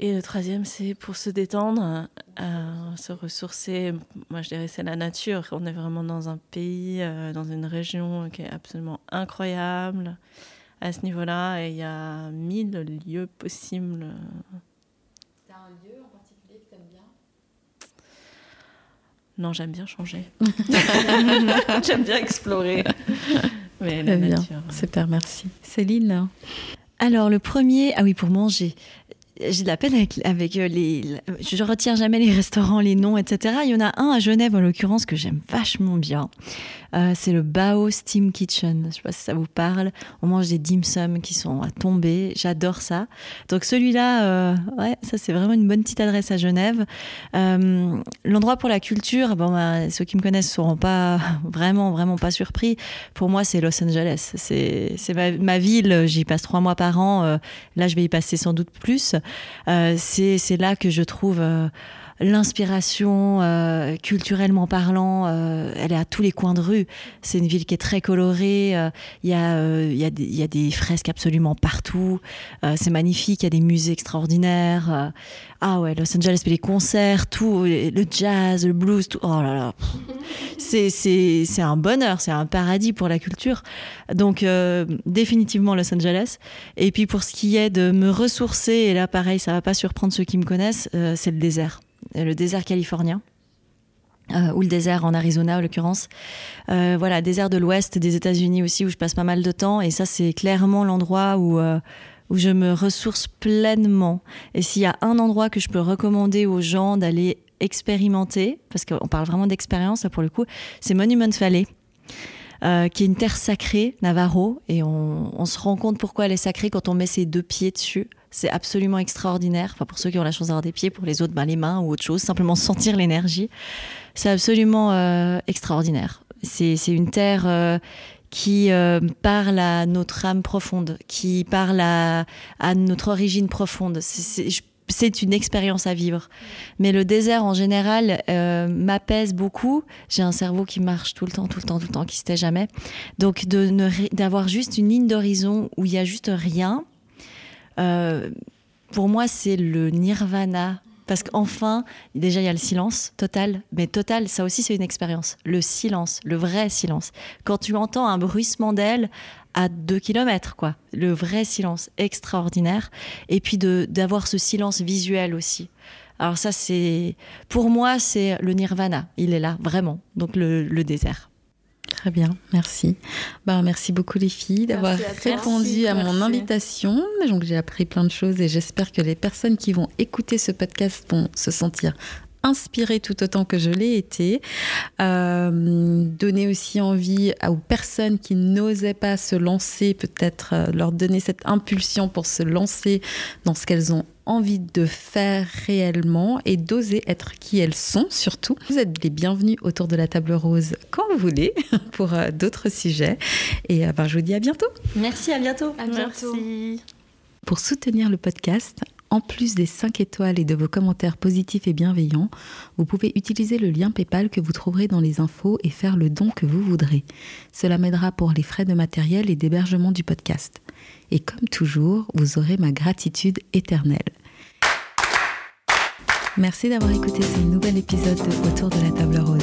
Et le troisième, c'est pour se détendre, euh, se ressourcer. Moi, je dirais c'est la nature. On est vraiment dans un pays, euh, dans une région qui est absolument incroyable à ce niveau-là. Et il y a mille lieux possibles. T'as un lieu en particulier que t'aimes bien? Non, j'aime bien changer. [laughs] [laughs] j'aime bien explorer. Mais la nature. Super, merci. Céline? Alors le premier, ah oui pour manger j'ai de la peine avec, euh, les. Je retiens jamais les restaurants, les noms, etc. Il y en a un à Genève en l'occurrence que j'aime vachement bien. Euh, c'est le Bao Steam Kitchen. Je sais pas si ça vous parle. On mange des dim sum qui sont à tomber. J'adore ça. Donc celui-là, euh, ouais, ça c'est vraiment une bonne petite adresse à Genève. L'endroit pour la culture, bon, bah, ceux qui me connaissent seront pas [laughs] vraiment, vraiment pas surpris. Pour moi, c'est Los Angeles. C'est ma, ma, ville. J'y passe trois mois par an. là, je vais y passer sans doute plus. Euh, c'est là que je trouve euh, l'inspiration euh, culturellement parlant, elle est à tous les coins de rue. C'est une ville qui est très colorée. Il y, a, y, y, a, des fresques absolument partout. c'est magnifique. Il y a des musées extraordinaires. ah ouais, Los Angeles, les concerts, tout, le jazz, le blues, tout. Oh là là, c'est un bonheur, c'est un paradis pour la culture. Donc définitivement Los Angeles. Et puis pour ce qui est de me ressourcer, et là pareil, ça va pas surprendre ceux qui me connaissent, euh, c'est le désert, le désert californien. Euh, ou le désert en Arizona en l'occurrence. Euh, voilà, désert de l'Ouest des États-Unis aussi où je passe pas mal de temps et ça c'est clairement l'endroit où où je me ressource pleinement. Et s'il y a un endroit que je peux recommander aux gens d'aller expérimenter, parce qu'on parle vraiment d'expérience pour le coup, c'est Monument Valley. Euh, qui est une terre sacrée, Navarro, et on, se rend compte pourquoi elle est sacrée quand on met ses deux pieds dessus. C'est absolument extraordinaire. Enfin, pour ceux qui ont la chance d'avoir des pieds, pour les autres, ben, les mains ou autre chose, simplement [laughs] sentir l'énergie. C'est absolument euh, extraordinaire. C'est une terre euh, qui parle à notre âme profonde, qui parle à, notre origine profonde. C'est une expérience à vivre. Mais le désert en général euh, m'apaise beaucoup. J'ai un cerveau qui marche tout le temps, tout le temps, tout le temps, qui se tait jamais. Donc d'avoir juste une ligne d'horizon où il y a juste rien, euh, pour moi c'est le nirvana. Parce qu'enfin, déjà il y a le silence total, mais total, ça aussi c'est une expérience. Le silence, le vrai silence. Quand tu entends un bruissement d'ailes à 2 km, quoi. Le vrai silence extraordinaire. Et puis d'avoir ce silence visuel aussi. Alors ça, c'est... Pour moi, c'est le nirvana. Il est là, vraiment. Donc le désert. Très bien, merci. Ben, merci beaucoup les filles d'avoir répondu à mon invitation. Donc j'ai appris plein de choses et j'espère que les personnes qui vont écouter ce podcast vont se sentir inspiré tout autant que je l'ai été, euh, donner aussi envie aux personnes qui n'osaient pas se lancer, peut-être euh, leur donner cette impulsion pour se lancer dans ce qu'elles ont envie de faire réellement et d'oser être qui elles sont surtout. Vous êtes les bienvenus autour de la table rose quand vous voulez [laughs] pour euh, d'autres sujets. Et ben, je vous dis à bientôt. Merci, à bientôt. À bientôt. Merci. Pour soutenir le podcast, en plus des 5 étoiles et de vos commentaires positifs et bienveillants, vous pouvez utiliser le lien PayPal que vous trouverez dans les infos et faire le don que vous voudrez. Cela m'aidera pour les frais de matériel et d'hébergement du podcast. Et comme toujours, vous aurez ma gratitude éternelle. Merci d'avoir écouté ce nouvel épisode de Autour de la table rose.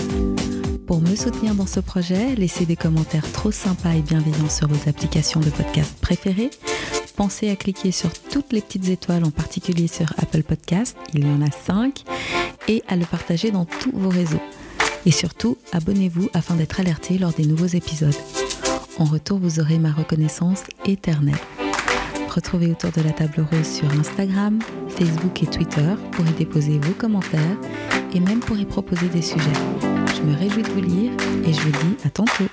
Pour me soutenir dans ce projet, laissez des commentaires trop sympas et bienveillants sur vos applications de podcast préférées. Pensez à cliquer sur toutes les petites étoiles, en particulier sur Apple Podcast, il y en a 5, et à le partager dans tous vos réseaux. Et surtout, abonnez-vous afin d'être alerté lors des nouveaux épisodes. En retour, vous aurez ma reconnaissance éternelle. Retrouvez autour de la table rose sur Instagram, Facebook et Twitter pour y déposer vos commentaires et même pour y proposer des sujets. Je me réjouis de vous lire et je vous dis à tantôt.